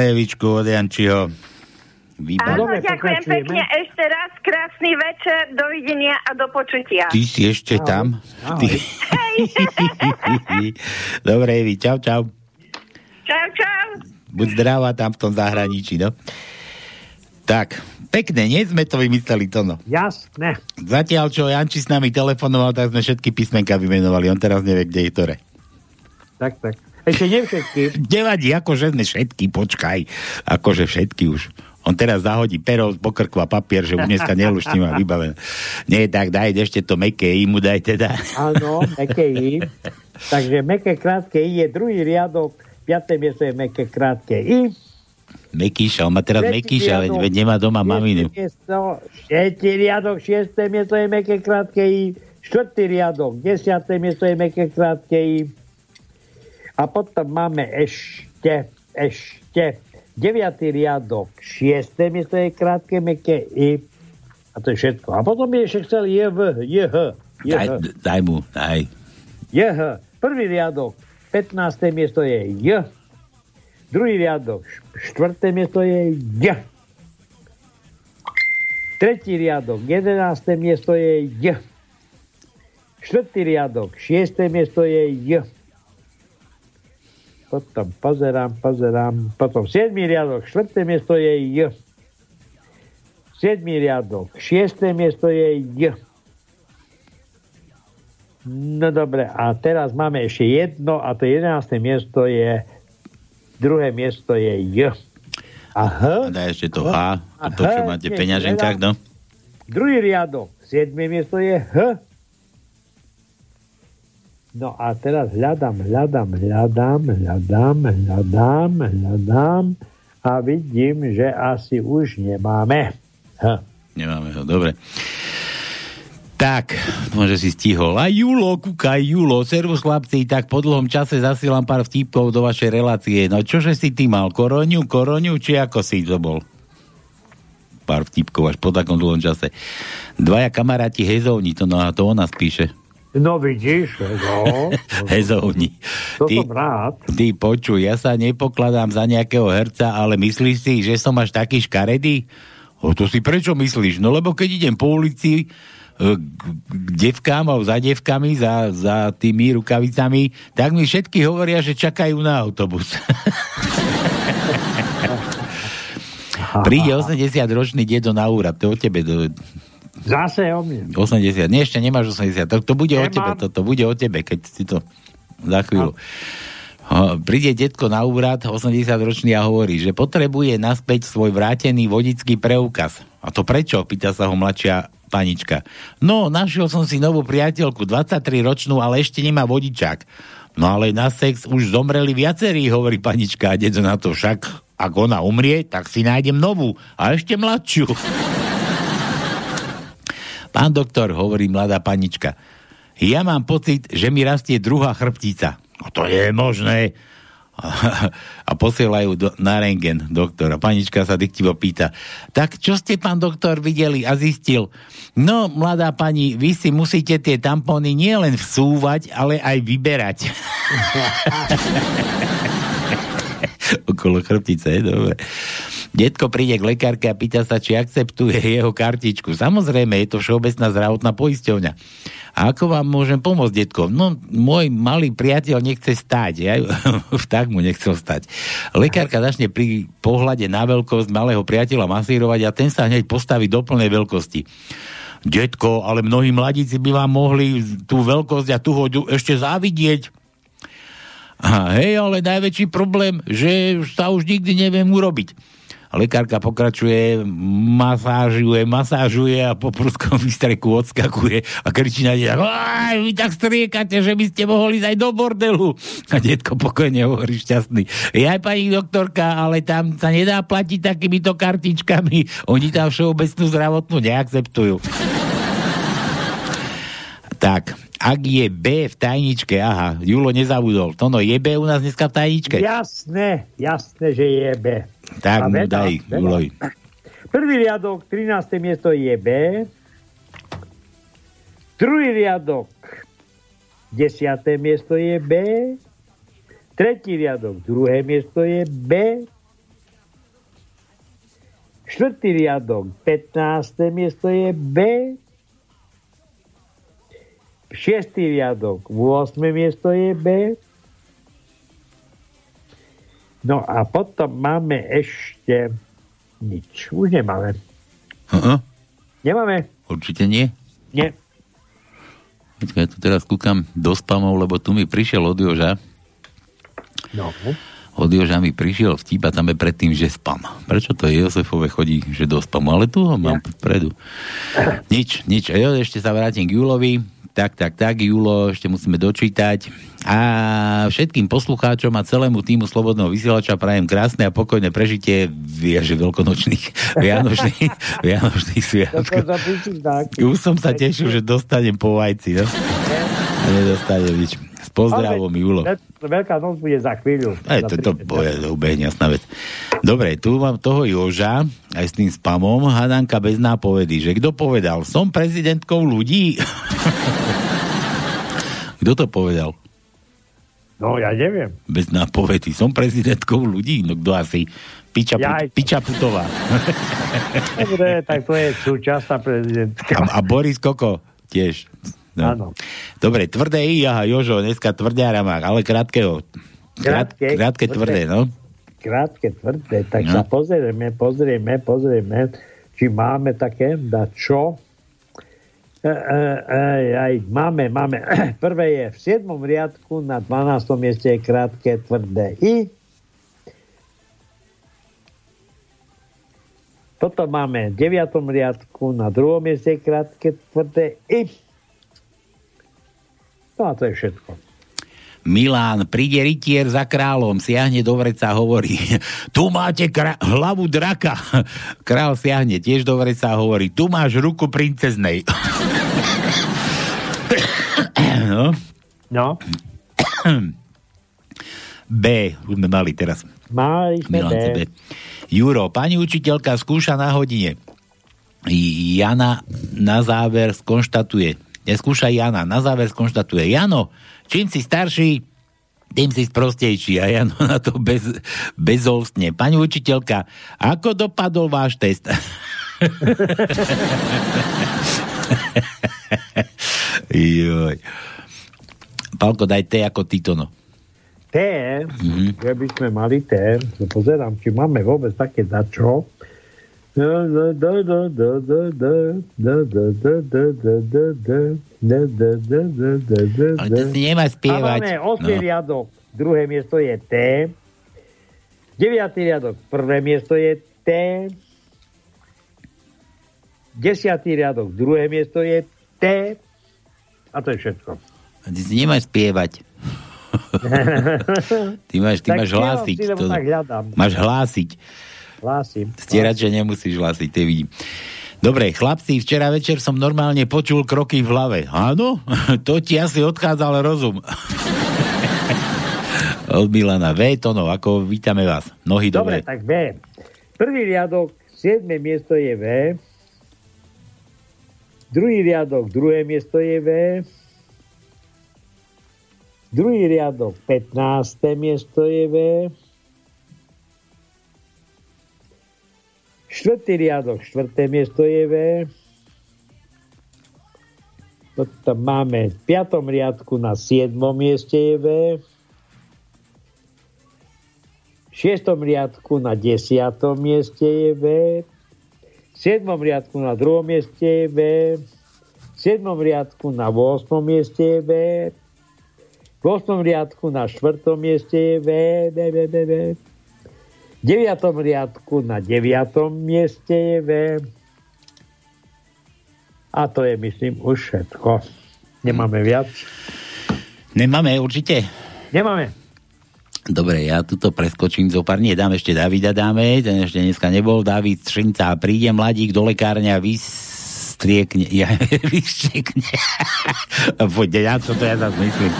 Prejevičku od Jančiho. Áno, Výborné. ďakujem pekne ešte raz. Krásny večer, dovidenia a do počutia. Ty si ešte tam? Ty... Dobre, Evi, čau, čau. Čau, čau. Buď zdravá tam v tom zahraničí, no. Tak, pekne, nie sme to vymysleli, to no. Jasné. Zatiaľ, čo Janči s nami telefonoval, tak sme všetky písmenka vymenovali. On teraz nevie, kde je ktoré. Tak, tak. Ešte nie všetky. Nevadí, akože sme všetky, počkaj. Akože všetky už. On teraz zahodí pero, pokrku a papier, že už dneska neluští má vybavené. Nie, tak daj ešte to meké i mu daj teda. Áno, meké I. Takže meké krátke I je druhý riadok, piaté miesto je meké krátke I. Mekíša, on má teraz Mekíša, veď, veď nemá doma maminu. Šiestý riadok, šiesté miesto je meké krátke I. Štvrtý riadok, desiaté miesto je meké krátke I. A potom máme ešte, ešte, deviatý riadok, šiesté miesto je krátke meké I. A to je všetko. A potom je ešte chcel JV, JH, Daj, daj mu, daj. JH. Prvý riadok, 15. miesto je J. Druhý riadok, štvrté miesto je J. Tretí riadok, 11. miesto je J. Štvrtý riadok, šiesté miesto je J. Potom pozerám, pozerám. Potom 7. riadok, štvrté miesto je J. 7. riadok, šiesté miesto je J. No dobre, a teraz máme ešte jedno a to 11. miesto je druhé miesto je J. A H, A daj ešte to H, to, čo máte v peňaženkách, no. druhý riadok, 7. miesto je H. No a teraz hľadám, hľadám, hľadám, hľadám, hľadám, hľadám a vidím, že asi už nemáme. H. Nemáme ho, dobre. Tak, môže si stihol. A Julo, kúkaj, Julo, servus chlapci, tak po dlhom čase zasielam pár vtipkov do vašej relácie. No čože si ty mal, koroňu, koroňu, či ako si to bol? Pár vtipkov až po takom dlhom čase. Dvaja kamaráti hezovni, to, no, a to o nás píše. No vidíš, no. Hezovni. To som rád. Ty počuj, ja sa nepokladám za nejakého herca, ale myslíš si, že som až taký škaredý? O to si prečo myslíš? No lebo keď idem po ulici e, k devkám alebo za devkami, za, za tými rukavicami, tak mi všetky hovoria, že čakajú na autobus. Príde 80-ročný dedo na úrad, to o tebe. To, Zase o mne. 80. Nie, ešte nemáš 80. To, to bude o Nemám. tebe, to, to bude o tebe, keď si to za chvíľu. Ho, príde detko na úrad, 80-ročný a hovorí, že potrebuje naspäť svoj vrátený vodický preukaz. A to prečo? Pýta sa ho mladšia panička. No, našiel som si novú priateľku, 23-ročnú, ale ešte nemá vodičák. No ale na sex už zomreli viacerí, hovorí panička a dedo na to však, ak ona umrie, tak si nájdem novú a ešte mladšiu. Pán doktor, hovorí mladá panička, ja mám pocit, že mi rastie druhá chrbtica. No to je možné. A posielajú do, na rengen doktora. Panička sa diktivo pýta, tak čo ste, pán doktor, videli a zistil? No, mladá pani, vy si musíte tie tampóny nielen vsúvať, ale aj vyberať. Okolo chrbtice, dobre. Detko príde k lekárke a pýta sa, či akceptuje jeho kartičku. Samozrejme, je to všeobecná zdravotná poisťovňa. A ako vám môžem pomôcť, detko? No, môj malý priateľ nechce stať. Ja, tak mu nechcel stať. Lekárka začne pri pohľade na veľkosť malého priateľa masírovať a ten sa hneď postaví do plnej veľkosti. Detko, ale mnohí mladíci by vám mohli tú veľkosť a tú hoďu ešte závidieť. A hej, ale najväčší problém, že sa už nikdy neviem urobiť. Lekárka pokračuje, masážuje, masážuje a po prúdskom výstreku odskakuje a kričí na deťa, "Aj, vy tak striekate, že by ste mohli ísť aj do bordelu. A detko pokojne hovorí šťastný. Ja pani doktorka, ale tam sa nedá platiť takýmito kartičkami. Oni tam všeobecnú zdravotnú neakceptujú. Tak, ak je B v tajničke, aha, Julo nezabudol. Tono, je B u nás dneska v tajničke? Jasné, jasné, že je B. Tak A mu veda, daj, veda. Prvý riadok, 13. miesto je B. Druhý riadok, 10. miesto je B. Tretí riadok, druhé miesto je B. Štvrtý riadok, 15. miesto je B. Šiestý riadok, 8. miesto je B. No a potom máme ešte nič. Už nemáme. Uh-uh. Nemáme? Určite nie. Nie. Počkaj, ja tu teraz kúkam do spamov, lebo tu mi prišiel od Joža. No. Od Joža mi prišiel vtip a tam je predtým, že spam. Prečo to je Josefove chodí, že do spamu? Ale tu ho mám vpredu. Nič, nič. A jo, ešte sa vrátim k Julovi. Tak, tak, tak, Julo, ešte musíme dočítať. A všetkým poslucháčom a celému týmu Slobodného vysielača prajem krásne a pokojné prežitie viaže veľkonočných vianočných, vianočných sviatkov. Už som sa tešil, že dostanem po vajci, no? Nedostanem nič. S pozdravom, Julo. Veľká noc bude za chvíľu. Aj to, to bude, ubehne jasná vec. Dobre, tu mám toho Joža, aj s tým spamom, Hadanka bez nápovedy, že kto povedal, som prezidentkou ľudí? kto to povedal? No, ja neviem. Bez nápovedy, som prezidentkou ľudí, no kto asi? Piča, Ja Put, Piča Putová. Dobre, tak to je súčasná prezidentka. A, a Boris Koko tiež. No. Áno. Dobre, tvrdé I, aha, Jožo, dneska tvrdiara má, ale krátkeho. Krát, Krátke, krátke, tvrdé, no. Krátke, tvrdé. Tak No. sa pozrieme, pozrieme, pozrieme, či máme také, da čo. E, e, e, aj, máme, máme. Prvé je v 7. riadku na 12. mieste je krátke, tvrdé I. Toto máme v 9. riadku na druhom mieste je krátke, tvrdé I. No a to je všetko. Milán, príde rytier za kráľom, siahne do vreca a hovorí, tu máte kra- hlavu draka. Král siahne tiež do vreca a hovorí, tu máš ruku princeznej. no. No. B, už sme mali teraz. Mali sme B. B. Juro, pani učiteľka skúša na hodine. Jana na záver skonštatuje, neskúša Jana, na záver skonštatuje, Jano, čím si starší, tým si sprostejší. A Jano na to bez, bezolstne. Pani učiteľka, ako dopadol váš test? Joj. Palko, daj T ako Titono. T, Mhm. že by sme mali T, to pozerám, či máme vôbec také dačo. Ale to si nemá A spievať. máme 8 No. riadok, druhé miesto je T. 9. riadok, prvé miesto je T. 10. riadok, druhé miesto je T. A to je všetko. A ty si nemáš spievať. Ty máš, ty Tak máš hlásiť. hľadám. máš hlásiť. Hlásim. Stierače nemusíš hlásiť, te vidím. Dobre, chlapci, včera večer som normálne počul kroky v hlave. Áno? To ti asi odchádzal rozum. Od Milana V. Tono, ako vítame vás. Nohy Dobre, dobre. tak B. Prvý riadok, 7. miesto je V. Druhý riadok, druhé miesto je V. Druhý riadok, 15. miesto je V. Štvrtý riadok, štvrté miesto je V. Potom máme v piatom riadku na 7. mieste je V. V šiestom riadku na desiatom mieste je V. V siedmom riadku na druhom mieste je V. V siedmom riadku na 8. mieste je V. V 8. riadku na 4. mieste je V. V, V, V, V. 9. riadku na 9. mieste je V. A to je, myslím, už všetko. Nemáme viac? Nemáme určite. Nemáme. Dobre, ja tuto preskočím zo pár. Nie, dám ešte Davida, dáme. Ten ešte dneska nebol. David Šrinca. Príde mladík do lekárne a vystriekne. Ja, vyštekne. Poďte, ja čo to ja zase myslím.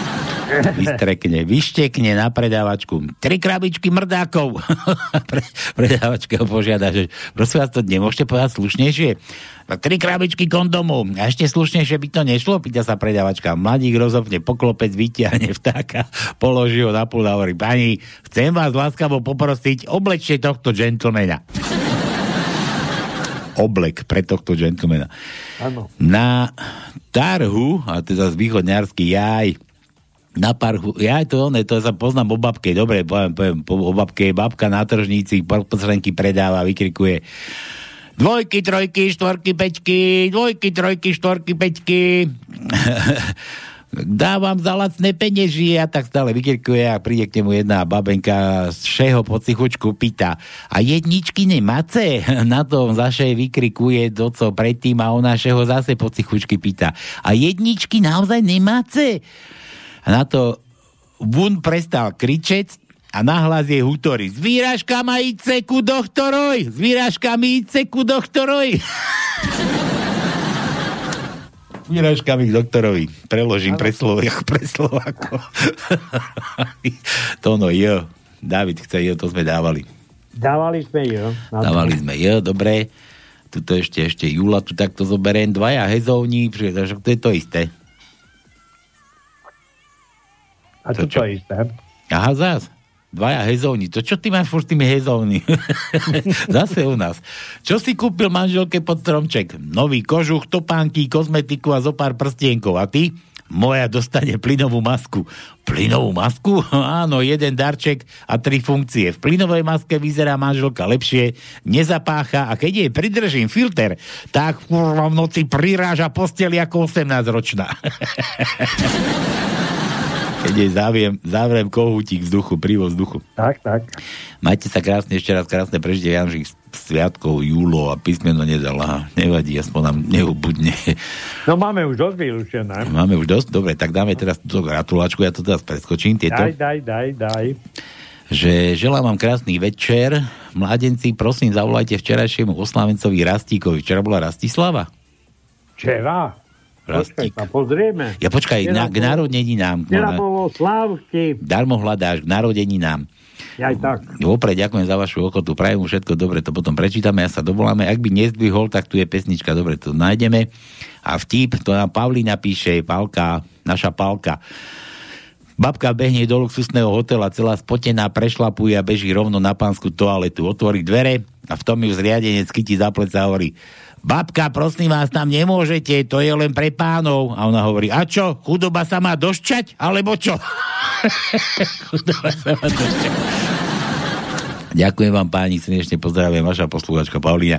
Vystrekne. Vyštekne na predávačku. Tri krabičky mrdákov. Pre, predávačka ho požiada, že prosím vás, to nemôžete povedať slušnejšie? Tak tri krabičky kondomov. A ešte slušnejšie by to nešlo? Pýta sa predávačka. Mladík rozopne poklopec, vyťahne vtáka, položí ho na púl a hovorí, pani, chcem vás láskavo poprosiť, oblečte tohto džentlmena. Oblek pre tohto džentlmena. Áno. Na tarhu, a teda z východňarský jaj, na parchu, ja to one, to sa poznám o babke, dobre, poviem, poviem po, o babke, babka na tržníci, poslenky predáva, vykrikuje dvojky, trojky, štvorky, peťky, dvojky, trojky, štvorky, peťky. dávam za lacné penieži a tak stále vykrikuje a príde k nemu jedna babenka z všeho pocichučku pýta a jedničky nemáce? Na to zaše vykrikuje to, co predtým a ona všeho zase pocichučky pýta a jedničky naozaj nemáce? A na to Vun prestal kričeť a nahlas je hutory. S výražkami ice ku doktoroj! S výražkami ice ku doktoroj! Výražkami k doktorovi. Preložím pre, Slovak, pre Slováko. to no, jo. David chce jo, to sme dávali. Dávali sme jo. Dávali sme jo, dobre. Tuto ešte, ešte Jula, tu takto zoberiem. Dvaja hezovní, to je to isté. A to, čo? je isté? Aha, zás. Dvaja hezovní. To čo ty máš furt tými hezovní? Zase u nás. Čo si kúpil manželke pod stromček? Nový kožuch, topánky, kozmetiku a zo pár prstienkov. A ty? Moja dostane plynovú masku. Plynovú masku? Áno, jeden darček a tri funkcie. V plynovej maske vyzerá manželka lepšie, nezapácha a keď jej pridržím filter, tak v noci priráža posteli ako 18-ročná. keď jej záviem, závrem kohútik vzduchu, prívoz vzduchu. Tak, tak. Majte sa krásne, ešte raz krásne prežite Janžich sviatkov, júlo a písmeno nedal. Aha, nevadí, aspoň nám neubudne. No máme už dosť vylúčené. Máme už dosť? Dobre, tak dáme teraz túto gratulačku, ja to teraz preskočím. Tieto. Daj, daj, daj, daj. Že želám vám krásny večer. Mládenci, prosím, zavolajte včerajšiemu oslávencovi Rastíkovi. Včera bola Rastislava? Včera? Rastík. Počkaj, sa pozrieme. Ja počkaj, na, k narodeninám. Včera bolo Slávky. Darmo hľadáš k narodeninám. Aj tak. Vopred ďakujem za vašu ochotu, prajem mu všetko dobre, to potom prečítame, ja sa dovoláme. Ak by nezdvihol, tak tu je pesnička, dobre, to nájdeme. A vtip, to nám Pavlína píše, Pálka, naša Pálka. Babka behne do luxusného hotela, celá spotená, prešlapuje a beží rovno na pánsku toaletu. Otvorí dvere a v tom ju zriadenec chytí za pleca a hovorí babka, prosím vás, tam nemôžete, to je len pre pánov. A ona hovorí, a čo, chudoba sa má došťať, alebo čo? chudoba sa má došťať. Ďakujem vám páni, srdečne pozdravujem vaša poslúvačka Paulína.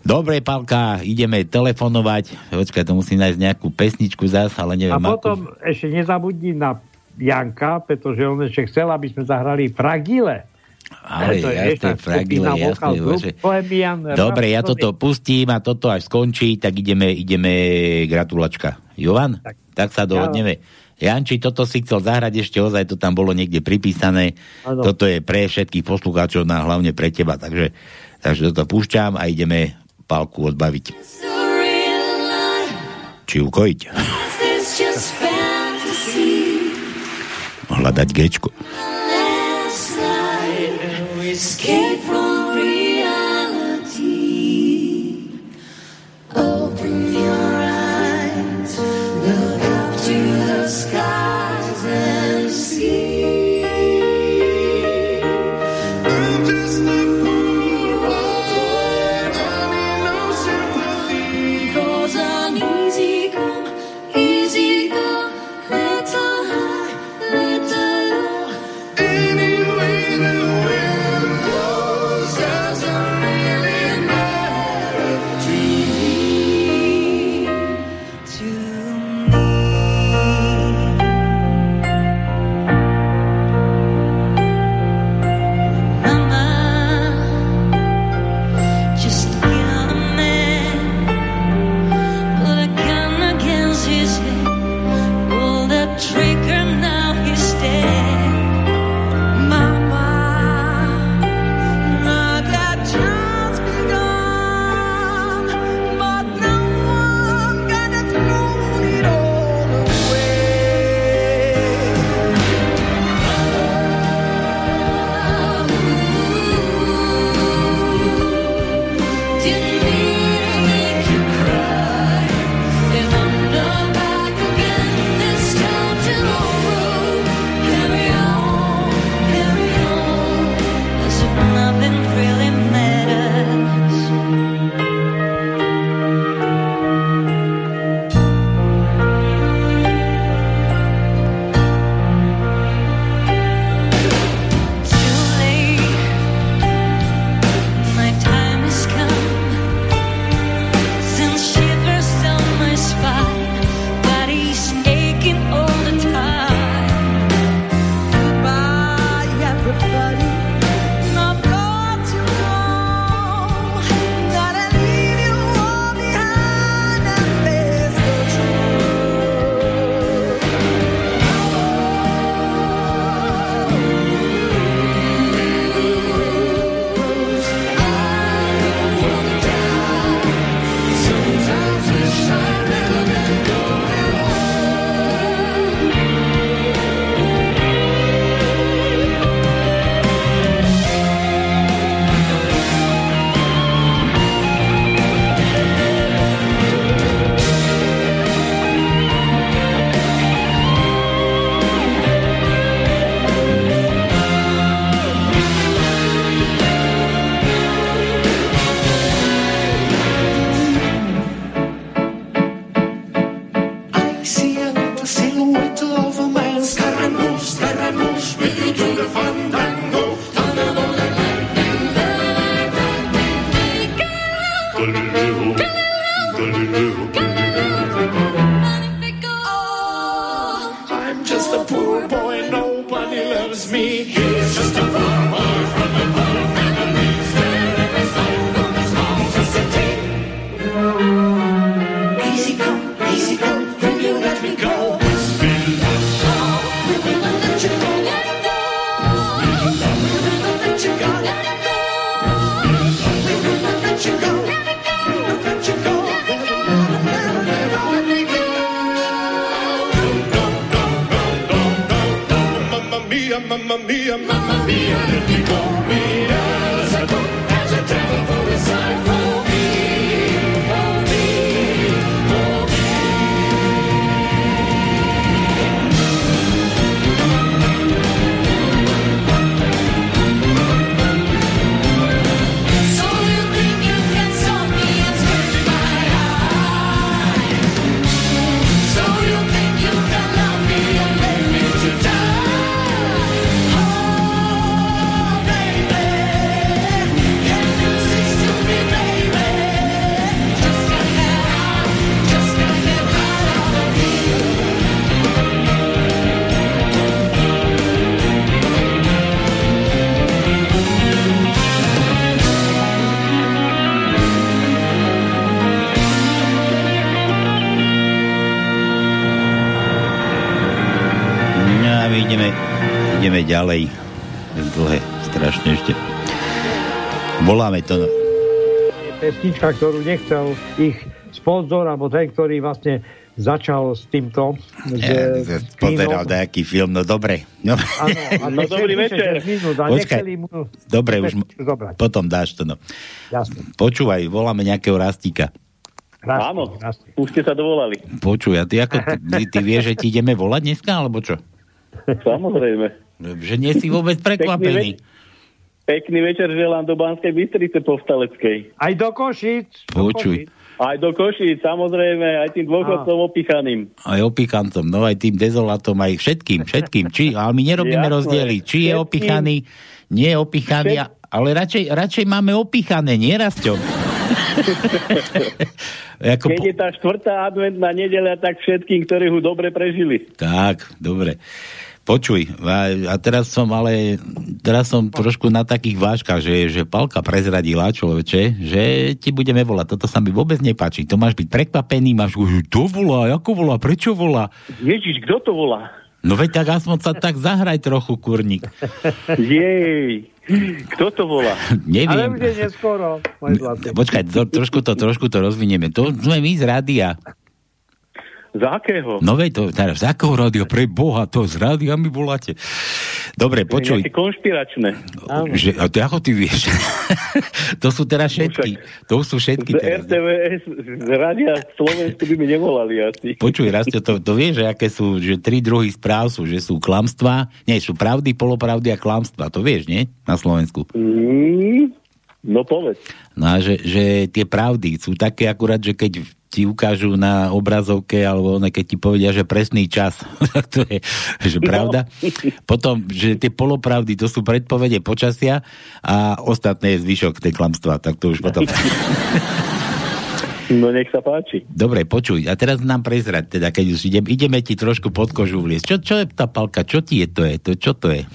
Dobre, Pálka, ideme telefonovať. Počkaj, to musím nájsť nejakú pesničku zás, ale neviem. A potom akú... ešte nezabudni na Janka, pretože on ešte chcel, aby sme zahrali Fragile. Ale to je jasné, fragile, jasné. Dobre, ja toto pustím a toto až skončí, tak ideme, ideme gratulačka. Jovan, tak, tak sa dohodneme. Janči, toto si chcel zahrať ešte ozaj, to tam bolo niekde pripísané. Ano. Toto je pre všetkých poslucháčov, a hlavne pre teba. Takže, takže toto púšťam a ideme palku odbaviť. Či ukojiť. Hľadať gečko. Escape from ďalej. Dlhé, strašne ešte. Voláme to. Pesnička, ktorú nechcel ich sponzor, alebo ten, ktorý vlastne začal s týmto. Ja, s pozeral kínom. nejaký film, no dobre. No, Áno, a No, dobrý večer. 6 minút Počkaj. mu dobre, už zobrať. potom dáš to. No. Jasne. Počúvaj, voláme nejakého rastíka. Áno, už ste sa dovolali. Počuj, a ty, ako, ty, ty vieš, že ti ideme volať dneska, alebo čo? Samozrejme. Že nie si vôbec prekvapený. Pekný večer želám do Banskej Bystrice povstaleckej. Aj do Košic. Počuj. Aj do Košíc, samozrejme, aj tým dôchodcom opichaným. Aj opikantom, no aj tým dezolatom, aj všetkým, všetkým. Či, ale my nerobíme Jasné. rozdiely. Či je opichaný, nie je opichaný, a- ale radšej, radšej máme opichané, nie Rasťo? Ako Keď je tá štvrtá adventná nedeľa, tak všetkým, ktorí ho dobre prežili. Tak, dobre. Počuj, a, a teraz som ale, teraz som trošku na takých vážkach, že, že Palka prezradila človeče, že ti budeme volať. Toto sa mi vôbec nepáči. To máš byť prekvapený, máš, že to volá, ako volá, prečo volá? Ježiš, kto to volá? No veď tak aspoň sa tak zahraj trochu, kurník. Jej, kto to volá? Ale Neviem. už je neskoro, môj zlatý. Počkaj, to, trošku, to, trošku to rozvinieme. To sme my z rádia. Z akého? No veď to, teraz, z akého rádia? Pre Boha, to z rádia mi voláte. Dobre, počuj. Nejaké konšpiračné. Že, a to ako ty vieš? to sú teraz všetky. To sú všetky Z teraz. RTVS, z Radia Slovensku by mi nevolali asi. Počuj, Rastio, to, to vieš, že aké sú, že tri druhy správ sú, že sú klamstvá, nie, sú pravdy, polopravdy a klamstvá, to vieš, nie? Na Slovensku. Mm, no povedz. No a že, že tie pravdy sú také akurát, že keď ti ukážu na obrazovke, alebo one, keď ti povedia, že presný čas, to je, že pravda. Potom, že tie polopravdy, to sú predpovede počasia a ostatné je zvyšok tej klamstva, tak to už potom... No nech sa páči. Dobre, počuj, a teraz nám prezrať, teda keď už idem, ideme ti trošku pod kožu vliesť. Čo, čo je tá palka? Čo ti je to je? To, čo to je?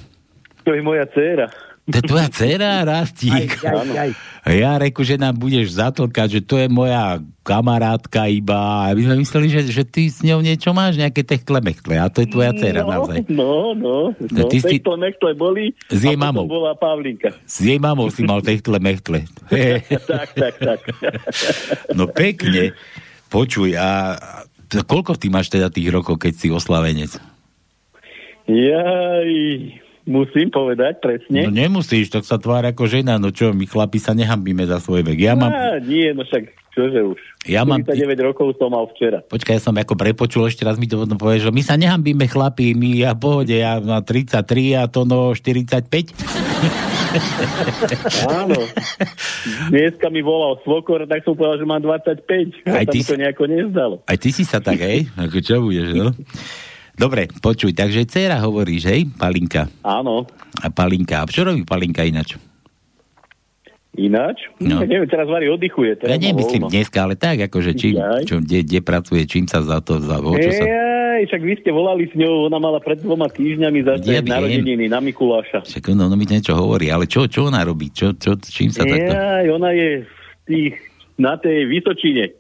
To je moja dcéra. To je tvoja dcera, Rastík. Aj, aj, aj. Ja reku, že nám budeš zatlkať, že to je moja kamarátka iba. A my sme mysleli, že, že ty s ňou niečo máš, nejaké techtle mechtle. A to je tvoja dcera no, naozaj. No, no, no. ty si- mechtle boli S jej a mamou. bola Pavlinka. S jej mamou si mal techtle mechtle. tak, tak, tak. No pekne. Počuj, a koľko ty máš teda tých rokov, keď si oslavenec? Jaj, musím povedať presne. No nemusíš, tak sa tvár ako žena. No čo, my chlapi sa nehambíme za svoj vek. Ja mám, Á, nie, no však, čože už. Ja mám- 49 rokov som mal včera. Počkaj, ja som ako prepočul, ešte raz mi to potom povieš, že my sa nehambíme chlapi, my ja pohode, ja mám 33 a to no 45. Áno. Dneska mi volal svokor, tak som povedal, že mám 25. Aj ty mi to si- nejako nezdalo. Aj ty si sa tak, hej? Ako čo budeš, no? Dobre, počuj, takže dcera hovoríš, hej, Palinka. Áno. A Palinka, a čo robí Palinka ináč? Ináč? No. No. neviem, teraz Vary oddychuje. Ja Teraz má nemyslím voľno. dneska, ale tak, akože čím, čo, kde, kde pracuje, čím sa za to, za, o čo sa... Jaj, však vy ste volali s ňou, ona mala pred dvoma týždňami zase Ja narodeniny na Mikuláša. Však ono, ono mi niečo hovorí, ale čo, čo ona robí? Čo, čo, čím sa takto... Jaj, ona je tých, na tej Vysočine.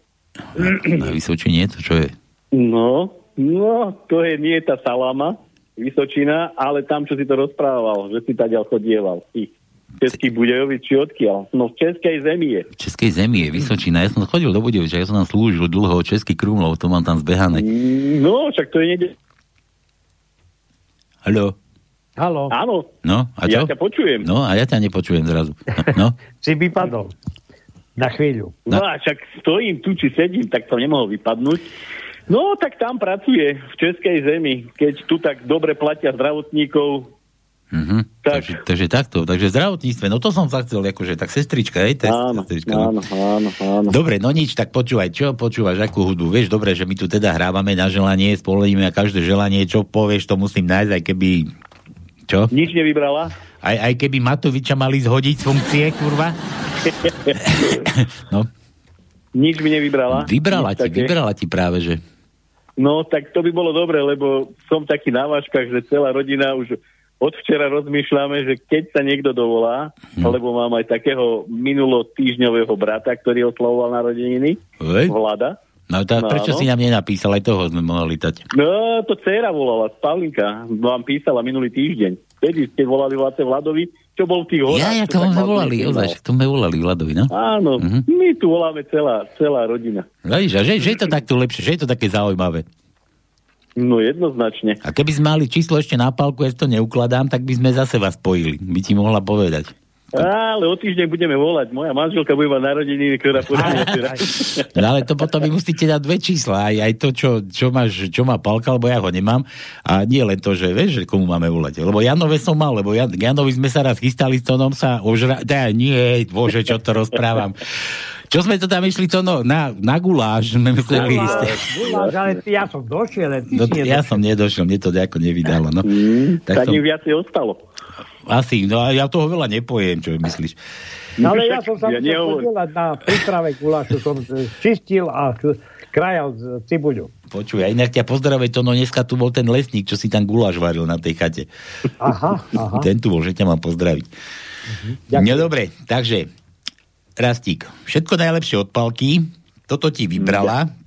Na Vysočine, to čo je? No, no, to je nie tá Salama, Vysočina, ale tam, čo si to rozprával, že si taďal chodieval. Ich Českých Budejovic, či odkiaľ? No v Českej zemi je. V Českej zemi je Vysočina. Ja som chodil do Budejoviča, ja som tam slúžil dlho, Český Krumlov, to mám tam zbehané. No, však to je niekde... Haló? Halo. Áno, No, a ja čo? ťa počujem. No, a ja ťa nepočujem zrazu. No, Si vypadol. Na chvíľu. No a však stojím tu, či sedím, tak som nemohol vypadnúť. No, tak tam pracuje v Českej zemi, keď tu tak dobre platia zdravotníkov. mhm. takže, takže takto, takže zdravotníctve, no to som sa chcel, akože, tak sestrička, hej? To je Áno, sestrička, no. áno, áno, áno. Dobre, no nič, tak počúvaj, čo počúvaš, akú hudbu? Vieš, dobre, že my tu teda hrávame na želanie, spolujeme a každé želanie, čo povieš, to musím nájsť, aj keby... Čo? Nič nevybrala? Aj, aj keby Matoviča mali zhodiť z funkcie, kurva? no. Nič mi nevybrala. Vybrala Nič ti, také. vybrala ti práve, že... No, tak to by bolo dobre, lebo som taký na váškach, že celá rodina už od včera rozmýšľame, že keď sa niekto dovolá, No. lebo mám aj takého minulo týždňového brata, ktorý oslavoval narodeniny. Vlada. No, tá, No, prečo áno. si nám nenapísal, aj toho sme mohli dať. No, to dcera volala, Pavlinka, vám písala minulý týždeň. Vtedy ste volali vlastne Vladovi, čo bol v tých horách. Ja, ja, čo to tak sme volali, ozaj, že to sme volali Vladovi, no. Áno, Mhm. my tu voláme celá, celá rodina. Vidíš, a že, že je to takto lepšie, že je to také zaujímavé. No jednoznačne. A keby sme mali číslo ešte na palku, ja to neukladám, tak by sme zase vás spojili. By ti mohla povedať. Ale o týždeň budeme volať. Moja manželka bude mať narodeniny, ktorá podľa No ale to potom mi musíte dať dve čísla. Aj, aj to, čo, čo, máš, čo má palka, lebo ja ho nemám. A nie len to, že vieš, že komu máme volať. Lebo Janove som mal, lebo Jan, Janovi sme sa raz chystali s Tonom sa ožra... Dá, nie, bože, čo to rozprávam. Čo sme to tam išli, to no, na, na guláš sme museli ísť. Guláš, ale ty, ja som došiel, ty No, si ja som nedošiel, mne to nejako nevydalo. No. Tak, Tak som, viacej ostalo. Asi, no a ja toho veľa nepojem, čo myslíš. No, ale ja som sa ja musel nehovor- podielať na príprave gulášu, som čistil a krajal z cibuľu. Počuj, a inak ťa pozdravej, to no dneska tu bol ten lesník, čo si tam guláš varil na tej chate. Aha, aha. Ten tu bol, že ťa mám pozdraviť. No dobre, takže Rastík, všetko najlepšie od palky, toto ti vybrala.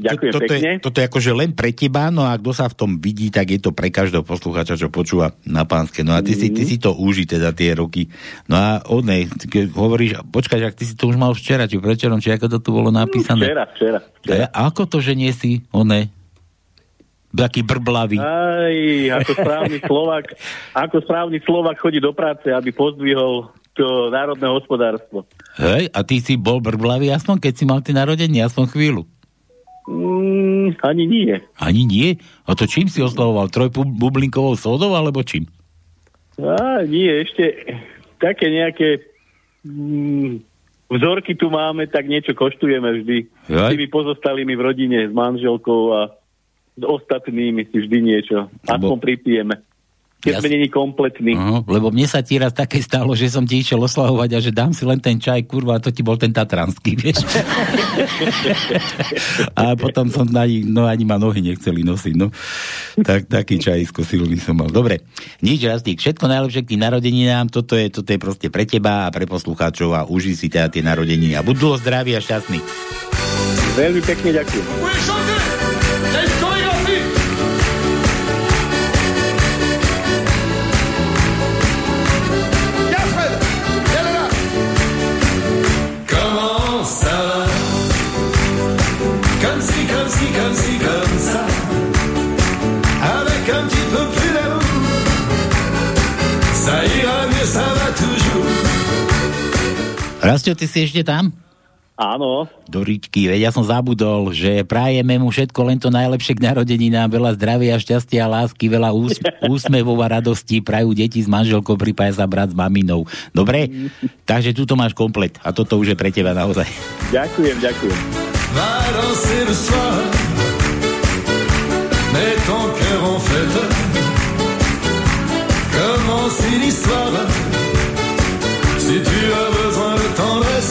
Ďakujem toto pekne. Je, toto je akože len pre teba, no a kto sa v tom vidí, tak je to pre každého poslucháča, čo počúva na pánske. No a ty, si, ty si to uži teda tie roky. No a od nej, keď hovoríš, počkaj, ak ty si to už mal včera, či prečerom, či ako to tu bolo napísané. Včera, včera. včera. A ako to, že nie si one? Taký brblavý. Aj, ako správny Slovak, ako správny Slovak chodí do práce, aby pozdvihol to národné hospodárstvo. Hej, a ty si bol brblavý aspoň, keď si mal tie narodenie, aspoň chvíľu. Mm, ani nie. Ani nie? A to čím si oslavoval? Trojbublinkovou sódou, alebo čím? Á, nie, ešte také nejaké mm, vzorky tu máme, tak niečo koštujeme vždy. S Jaj. tými pozostalými v rodine, s manželkou a s ostatnými si vždy niečo. Aspoň pripijeme. Keď Ja sme není kompletní. Aha, lebo mne sa ti raz také stalo, že som ti išiel oslavovať a že dám si len ten čaj, kurva, a to ti bol ten tatranský, vieš. a potom som ani, no ani ma nohy nechceli nosiť, no. Tak, taký čajisko silný som mal. Dobre, nič, Rastík, všetko najlepšie k tým narodeninám, toto je, toto je proste pre teba a pre poslucháčov a uži si teda tie narodeniny a dlho zdraví a šťastný. Veľmi pekne ďakujem. Rastio, ty si ešte tam? Áno. Do Ričky, veď ja som zabudol, že prajeme mu všetko len to najlepšie k narodeninám, veľa zdravia, šťastia, lásky, veľa ús- úsmevov a radosti, prajú deti s manželkou, pripája sa brat s maminou. Dobre? Takže tuto máš komplet a toto už je pre teba naozaj. Ďakujem, ďakujem. Mets ton cœur en fête. Commence une histoire. Si tu de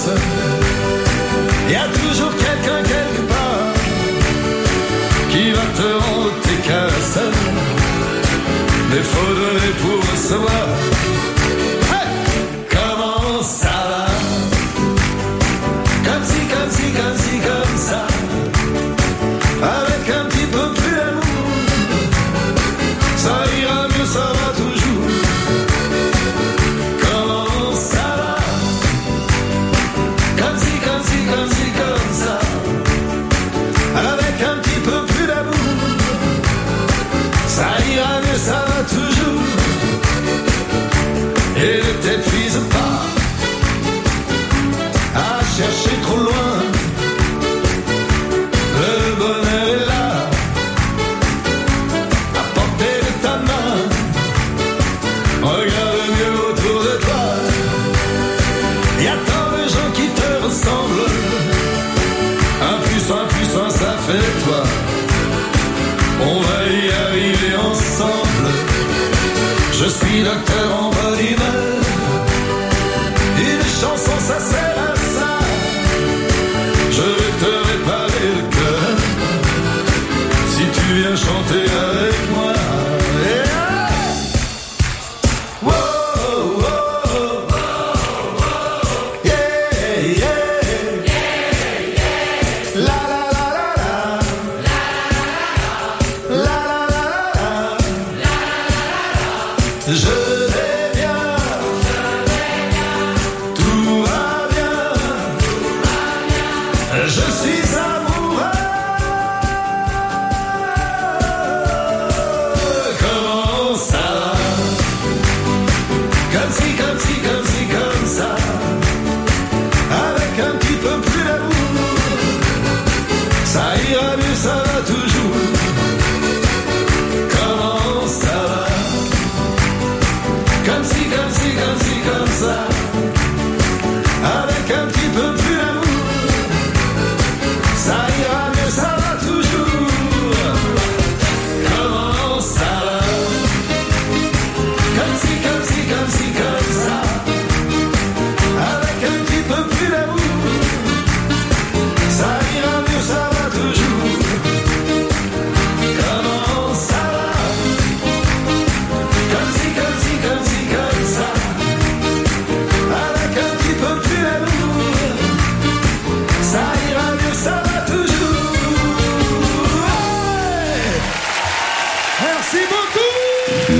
tendresse, y a toujours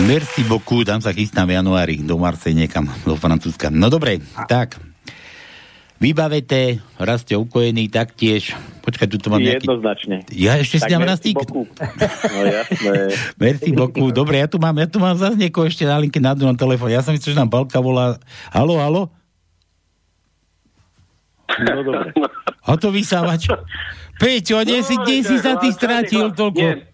Merci beaucoup, tam sa chystám v januári do Marseille niekam, do Francúzska. No dobre, tak. Vybavete, rastie ukojený taktiež. Počkaj, tu mám nejaký... Jednoznačne. Ja ešte si Tak dám merci rastík. No jasné. Merci beaucoup. Dobre, ja tu mám, ja tu mám zase niekoho ešte na linke na druhom telefóne. Ja som myslel, že nám Balka volá. Halo, halo? No dobre. A to vysávač. Peťo, kde si, kde si sa ty stratil toľko? Nie.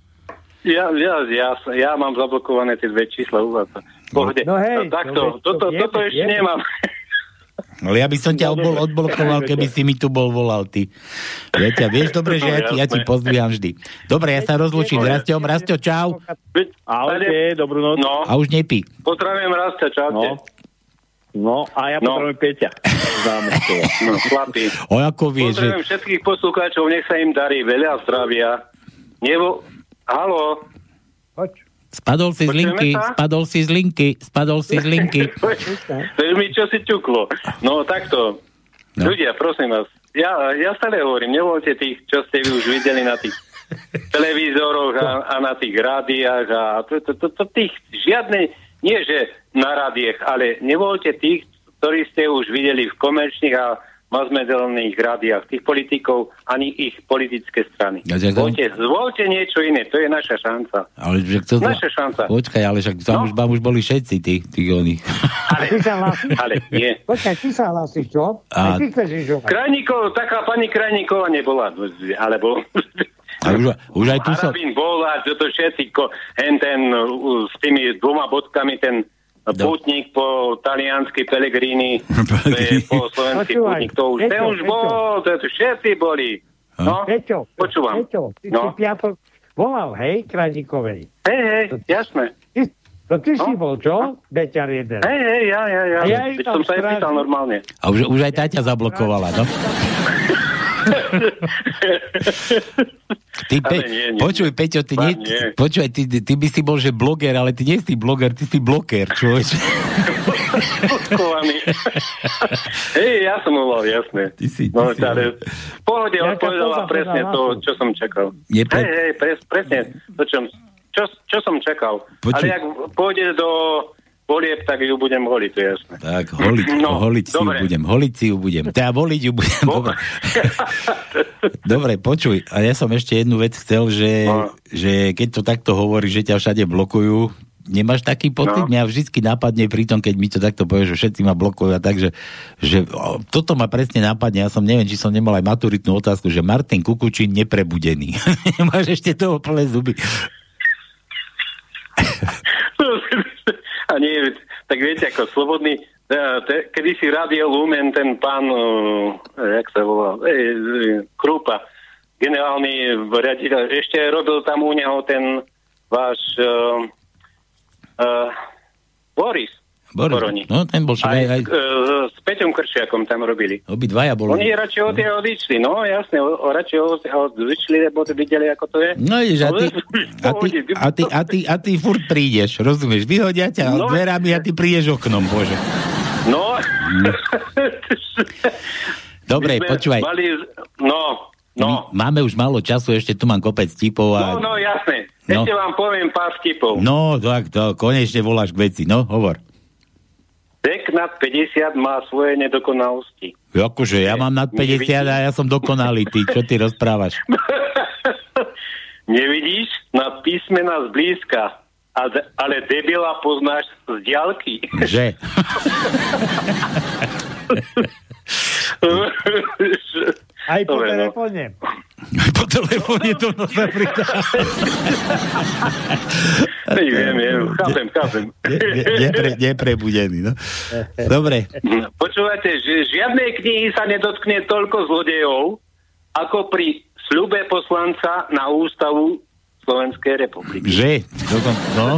Ja, ja, ja, ja mám zablokované tie dve čísla u vás. Pohode. No hej, takto, no veď to toto, vieme, toto ešte vieme. nemám. Ale ja by som ťa odbol, odblokoval, keby si mi tu bol volal, ty. Ja ťa, vieš dobre, že ja ti, ja ti pozdvíham vždy. Dobre, ja sa rozlučím Rastom. Rasto, čau. Ahojte, dobrú noc. No, A už nepí. potrebujem Rastia, čaute. No. No, a ja No. potrebujem Peťa. No, chlapi. O ako vieš, že... Pozdravujem všetkých poslucháčov, nech sa im darí veľa zdravia. Nebo... Halo? Spadol si z Počujeme linky, sa? spadol si z linky, spadol si z linky. Mi čo si ťuklo. No takto. No. Ľudia, prosím vás, ja, ja stále hovorím, nevolte tých, čo ste vy už videli na tých televízoroch a, a na tých rádiách a to, to, to, to tých žiadne, nie že na rádiách, ale nevolte tých, ktorí ste už videli v komerčných a masmedelných rádiách, tých politikov, ani ich politické strany. Ja, ja, Zvolte, zvolte niečo iné, to je naša šanca. Ale že to... Naša šanca. Počkaj, ale však tam, No. už, tam už boli všetci, tí, tí oni. Ty sa hlasíš? Ale nie. Počkaj, ty sa hlasíš, čo? A- ty chceš. Krajníkov, taká pani Krajníková nebola, alebo... A už, už aj tu. Harabín bol a toto všetci, ko, hen ten uh, s tými dvoma bodkami, ten pútnik po taliansky Pellegrini, je po slovensky Počúvaj, pútnik, to už, ten Peťo, už Peťo. bol, to je, všetci boli. No, Peťo, počúvam. Peťo, ty No. si piatok volal, hej, Kraníkovej. Hej, hej, jasné. Ty, to ty si bol, čo? Beťar jeden. Hej, hej, ja, ja, ja. A ja som sa aj strážim. pýtal normálne. A už, už aj Taťa zablokovala, no? Ty, pe, nie, nie, počuj, Peťo, ty, nie, nie. počuj, ty, ty by si bol, že bloger, ale ty nie si bloger, ty si bloker, človeč. Skovaný. Hej, ja som ho mal, jasné. Ty si, ty no, si, ale v pohode Ja odpovedala presne to, čo som čakal. Je pre- Hej, hej, pres, presne to, čo, čo, čo som čakal. Počuj. Ale ak pôjde do volieb, tak ju budem voliť, to je jasné. Tak, holiť, no, holiť si dobre. ju budem, holiť si ju budem. Teda voliť ju budem. Dobre. dobre, počuj, a ja som ešte jednu vec chcel, že, No. že keď to takto hovorí, že ťa všade blokujú, nemáš taký pocit? No. Mňa vždycky napadne pri tom, keď mi to takto povie, že všetci ma blokujú a tak, že, že o, toto ma presne napadne. Ja som neviem, či som nemal aj maturitnú otázku, že Martin Kukučín neprebudený. Nemáš ešte toho plné zuby. Nie, tak viete, ako slobodný, e, kedy si Radio Lumen, ten pán, uh, jak sa volá, e, e, Krúpa, generálny riaditeľ, ešte robil tam u neho ten váš uh, uh, Boris. Boris, Koroni. no ten bol Aj, aj, aj... s Peťom Kršiakom tam robili. obidvaja boli. Oni radšej od tie odišli, no jasne, o, o, radšej od, odišli, lebo videli, ako to je. No ideš, a ty, a ty, a ty, a ty, a ty furt prídeš, rozumieš? Vyhodia ťa No. no. dverami a ty prídeš oknom, bože. No. Dobre, počúvaj. Mali, no, no. My máme už málo času, ešte tu mám kopec tipov a... No, no, jasné. No. Ešte vám poviem pár vtipov. No, tak to, konečne voláš k veci, no, hovor. Vek nad 50 má svoje nedokonalosti. Akože, ja mám nad 50 a ja som dokonalý, ty, čo ty rozprávaš? Nevidíš na písmena zblízka, ale debila poznáš z diálky. Že? Aj po Dobre, no. telefóne. po telefóne to no sa pridá. Viem, viem, chápem, chápem. Nepre, neprebudený, no. Dobre, Počúvate, že žiadnej knihy sa nedotkne toľko zlodejov, ako pri sľube poslanca na ústavu Slovenskej republiky. že? No,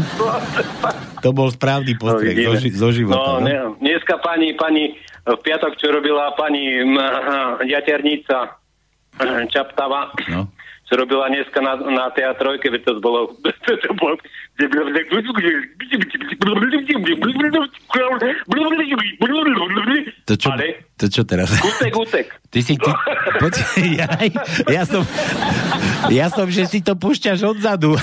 to bol správny postreh vidíme. zo, zo života. No, No, ne, dneska pani, pani v piatok, čo robila pani jaternica Čaptava, No. čo robila dneska na, na teatrojke, veď to bolo... To bolo To čo, Ale to čo teraz? gutek, gutek. Ty si... Ty, poď, ja, ja, som, ja som, že si to púšťaš odzadu.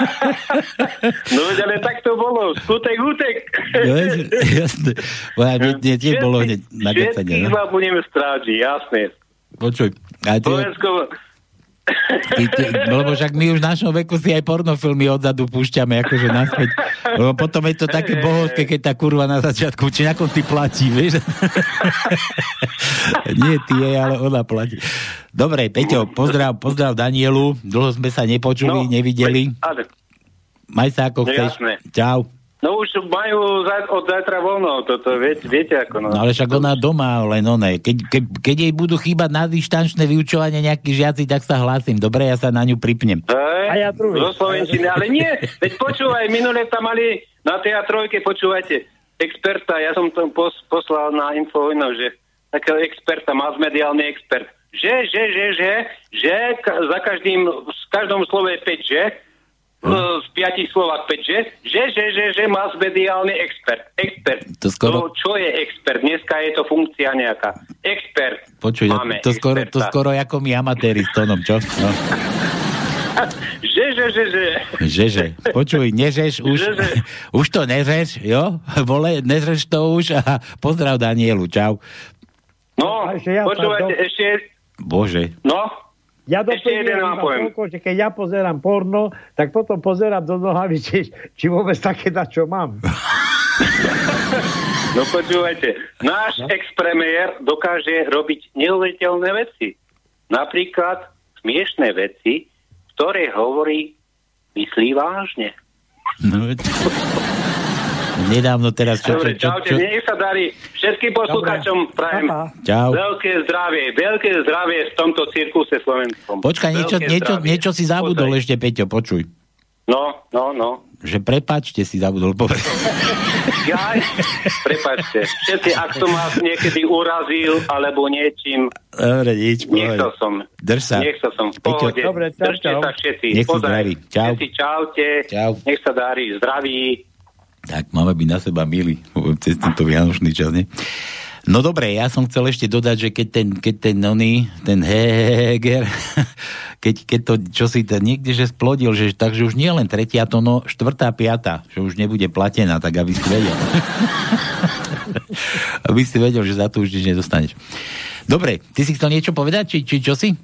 No veď, ale tak to bolo. Skutek, gutek. No, jasné. Bo ja, mne, tiež bolo hneď na. Všetkých No. vám budeme strážiť, jasné. Počuj, a ty, Slovensko, ty, ty, lebo však my už v našom veku si aj pornofilmy odzadu púšťame, akože naspäť. Lebo potom je to také bohovské, keď tá kurva na začiatku, či na konci platí, vieš? Nie ty jej, ale ona platí. Dobre, Peťo, pozdrav, pozdrav Danielu. Dlho sme sa nepočuli, No, nevideli. ale, Maj sa ako No, chceš. jasné. Čau. No už majú za, od zajtra voľno, toto viete, viete ako no. No ale však ona doma, len one. Keď, keď, keď jej budú chýbať na dištančné vyučovanie nejakí žiaci, tak sa hlásim. Dobre, ja sa na ňu pripnem. Hej, A ja druhý. Zo Slovenčiny, ale nie, veď počúvaj, minule tam mali na teatrojke, počúvajte, experta, ja som to pos, poslal na Infovojno, že takého experta, masmediálny expert, že, že, že, že, že ka, za každým, v každom slove 5, že, No. z piatich slovách 5, že, že, že, že, že masmediálny expert, expert. To skoro- To, čo je expert? Dneska je to funkcia nejaká. Expert. Počuj, Máme to, skoro, to skoro ako my amatéri s tónom, čo? No. Že, že, že, že. Že, že. Počuj, nežeš už, Že, že. už to nežeš, jo? Vole, nežeš to už a pozdrav Danielu, čau. No, počúvajte, do- ešte, Bože. no, Ja poviem. toľko, že keď ja pozerám porno, tak potom pozerám do nohavy, či, či vôbec také na čo mám. no počúvajte, náš ex-premiér dokáže robiť neuveriteľné veci. Napríklad smiešné veci, ktoré hovorí, myslí vážne. No, nedávno teraz... Čo, Dobre, čo, čo, čaute, čo, nech sa darí. Všetkým poslucháčom prajem Čau. veľké zdravie, veľké zdravie v tomto cirkuse slovenskom. Počkaj, niečo, niečo, niečo si zabudol ešte, Peťo, počuj. No, no, no. Že prepáčte si zabudol povedať. Ja, prepačte, všetci, ak som vás niekedy urazil, alebo niečím, Dobre, nič, nechcel som. Drž sa. Nechcel som, v pohode. Dobre, čau, Držte čau. sa všetci. Nech si zdraví. Čau. Všetci čaute. Čau. Nech sa darí. Zdraví. Tak máme byť na seba milí cez tento vianočný čas, nie? No dobre, ja som chcel ešte dodať, že keď ten, keď ten oný, ten Heger, keď, keď to, čo si to niekde, že splodil, že takže už nie len tretia, to no štvrtá, piata, že už nebude platená, tak aby si vedel. aby si vedel, že za to už nič nedostaneš. Dobre, ty si chcel niečo povedať, či, či čo si?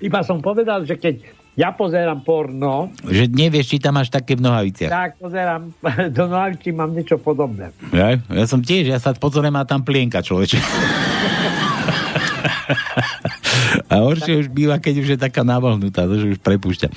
Iba som povedal, že keď ja pozerám porno, Že nevieš, či tam máš také v nohaviciach. tak pozerám do nohavičí, mám niečo podobné. Ja, ja som tiež, ja sa pozorujem a tam plienka človeče. A horšie už býva, keď už je taká navlhnutá, to už prepúšťa.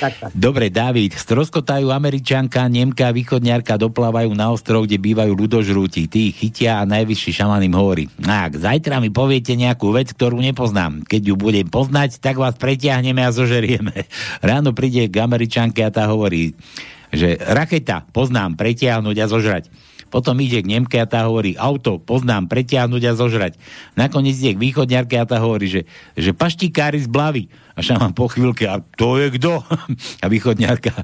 Tak, tak. Dobre, David, stroskotajú Američanka, Nemka východňarka doplávajú na ostrov, kde bývajú ľudožrúti. Tí ich chytia a najvyšší šaman im hovorí. Ak zajtra mi poviete nejakú vec, ktorú nepoznám. Keď ju budem poznať, tak vás pretiahneme a zožerieme. Ráno príde k Američanke a tá hovorí, že raketa, poznám, pretiahnuť a zožrať. Potom ide k Nemke a tá hovorí, auto, poznám, pretiahnuť a zožrať. Nakoniec ide k východňarke a tá hovorí, že, že paštikári z Blavy. A šaman po chvíľke, a to je kto? A východňarka,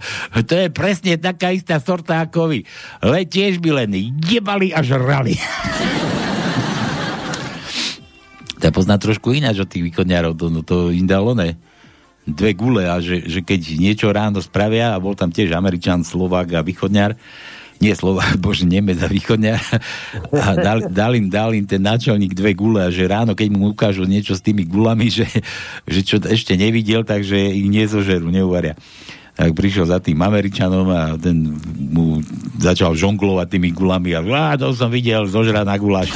to je presne taká istá sorta ako vy. Le tiež by len jebali a žrali. To pozná trošku ináč od tých východňarov, to, no, to im dalo ne dve gule a že, že keď niečo ráno spravia a bol tam tiež Američan, Slovák a východňar, nie Slovák, bože, Nemec a východňar a dal, dal, im, dal im ten náčelník dve gule a že ráno, keď mu ukážu niečo s tými gulami, že, že čo ešte nevidel, takže ich nezožerú, neuvaria. Tak prišiel za tým Američanom a ten mu začal žonglovať tými gulami a á, to som videl, zožrať na guláš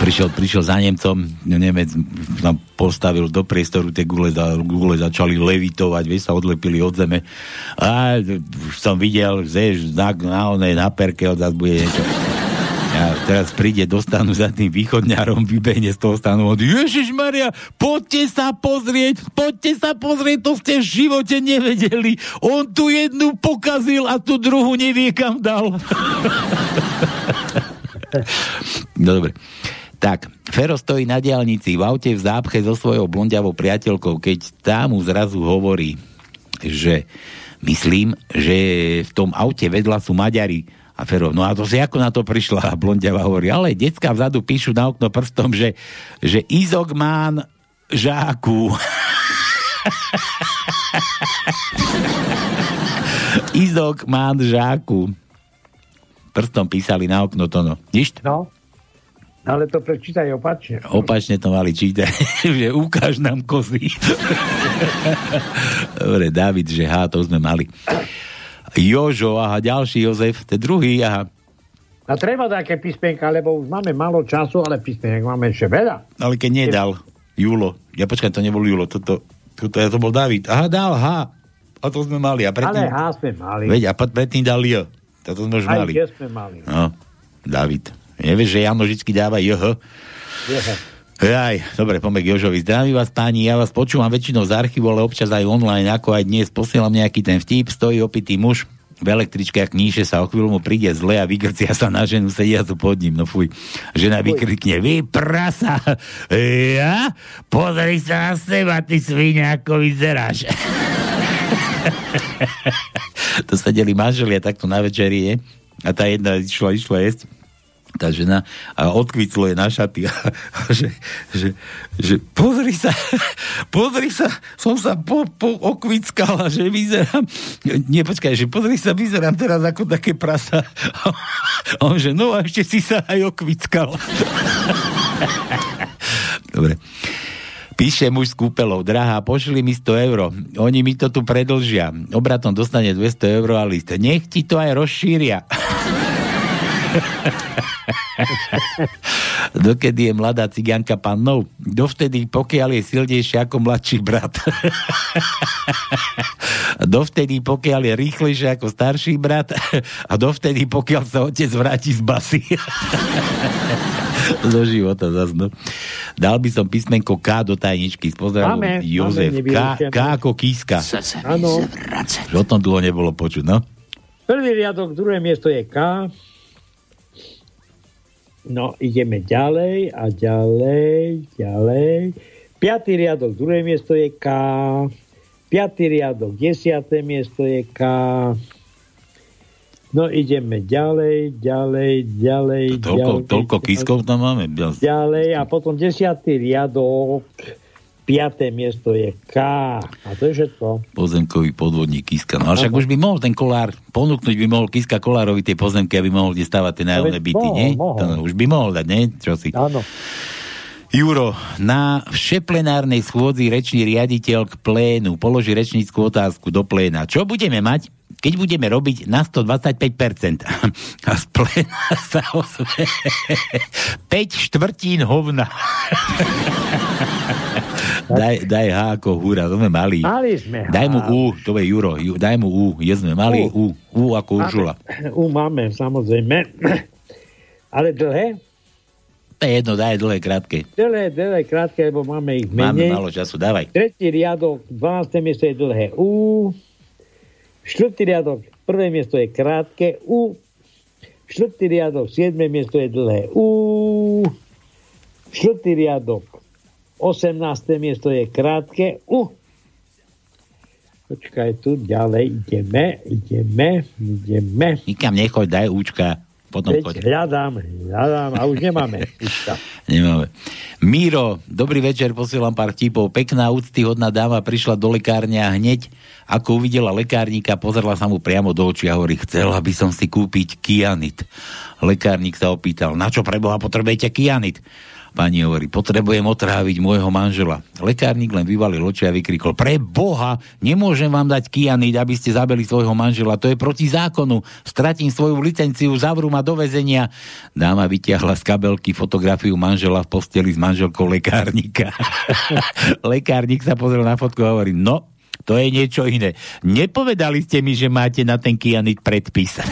prišiel, prišiel za Nemcom, Nemec tam postavil do priestoru tie gule, gule začali levitovať, vieš, sa odlepili od zeme. A už som videl, že na, na onej na perke od bude niečo. A teraz príde, dostanú za tým východňarom, vybehne z toho stanu od Ježiš Maria, poďte sa pozrieť, poďte sa pozrieť, to ste v živote nevedeli. On tu jednu pokazil a tu druhú nevie kam dal. no dobre. Tak, Fero stojí na diálnici v aute v zápche so svojou blondiavou priateľkou, keď tá mu zrazu hovorí, že myslím, že v tom aute vedľa sú Maďari. A Fero, no a to si ako na to prišla? A blondiava hovorí, ale decka vzadu píšu na okno prstom, že, že Izok mám žáku. Izok mám žáku. Prstom písali na okno to no. Nič? No, ale to prečítaj opačne. Opačne to mali čítať, že ukáž nám kozy. Dobre, David, že há, to sme mali. Jožo, aha, ďalší Jozef, to druhý, aha. A treba také písmenka, lebo už máme málo času, ale písmenek máme ešte veľa. Ale keď nedal Julo, ja počkaj, to nebol Julo, toto, toto, to bol David. Aha, dal H. A to sme mali. A predtým, Ale H sme mali. Veď, a pred- predtým dal J. Toto sme už Aj mali. J sme mali. No, David. Nevieš, že Jano vždy dáva JH? Aj, dobre, poďme k Jožovi. Zdravím vás, páni, ja vás počúvam väčšinou z archívu, ale občas aj online, ako aj dnes. Posielam nejaký ten vtip, stojí opitý muž v električke a kníše sa, o chvíľu mu príde zle a vygrcia sa na ženu, sedia tu pod ním, no fuj. Žena vykrikne, vy prasa, ja? Pozri sa na seba, ty svinia, ako vyzeráš. to sedeli manželia takto na večeri, je? A tá jedna išla, išla jesť tá žena a odkviclo je na šaty a, a že, že, že pozri sa, pozri sa, som sa po, po okvickala, že vyzerám, nie počkaj, že pozri sa, vyzerám teraz ako také prasa. A on že, no a ešte si sa aj okvickal. Dobre. Píše muž s kúpelou, drahá, pošli mi 100 euro. Oni mi to tu predlžia. Obratom dostane 200 euro a list. Nech ti to aj rozšíria. Dokedy je mladá cigánka pannou? Dovtedy, pokiaľ je silnejšia ako mladší brat. dovtedy, pokiaľ je rýchlejšia ako starší brat. A dovtedy, pokiaľ sa otec vráti z basy. zo života zas, no. Dal by som písmenko K do tajničky. Pozdravom Máme, Jozef. máme K. K ako kíska. Áno. O tom dlho nebolo počuť, no. Prvý riadok, druhé miesto je K. No, ideme ďalej a ďalej, ďalej. Piatý riadok, druhé miesto je K. Piatý riadok, desiaté miesto je K. No ideme ďalej, ďalej, ďalej, Toľko, ďalej, toľko kiskov tam máme. ďalej a potom desiatý riadok, piaté miesto je K. A to je všetko. Pozemkový podvodník Kiska. No ale však už by mohol ten kolár ponúknuť, by mohol Kiska Kolárovi tie pozemky, aby mohol kde stavať tie nájomné byty, mohol, nie? mohol. To už by mohol dať, nie? Čo si? Áno. Juro, na všeplenárnej schôdzi rečný riaditeľ k plénu položí rečníckú otázku do pléna. Čo budeme mať, keď budeme robiť na 125%? A z pléna sa ozve 5 štvrtín hovna. daj, daj H ako húra, to sme mali. Mali sme H. Daj mu U, to je Juro, Ju- daj mu U, je sme mali U, U ako Uršula. U máme, samozrejme. Ale dlhé? To je jedno, daj dlhé, krátke. Dlhé, dlhé, krátke, lebo máme ich Máme menej. málo času, dávaj. Tretí riadok, 12. miesto je dlhé U. Štvrtý riadok, prvé miesto je krátke U. Štvrtý riadok, 7. miesto je dlhé U. Štvrtý riadok, 18. miesto je krátke U. Počkaj, tu ďalej ideme, ideme, ideme. Nikam nechoď, daj účka. Potom Veď choď. hľadám, hľadám a už nemáme. Nemáme. Míro, dobrý večer, posielam pár tipov. Pekná, úctyhodná dáma prišla do lekárne a hneď, ako uvidela lekárnika, pozrela sa mu priamo do očí a hovorí, chcela by som si kúpiť kianit. Lekárnik sa opýtal, na čo preboha potrebujete kianit? Pani hovorí, potrebujem otráviť môjho manžela. Lekárnik len vyvalil oči a vykrikol, pre Boha, nemôžem vám dať kianit, aby ste zabili svojho manžela, to je proti zákonu, stratím svoju licenciu, zavrú ma do väzenia. Dáma vytiahla z kabelky fotografiu manžela v posteli s manželkou lekárnika. Lekárnik sa pozrel na fotku a hovorí, no, to je niečo iné. Nepovedali ste mi, že máte na ten kianit predpis.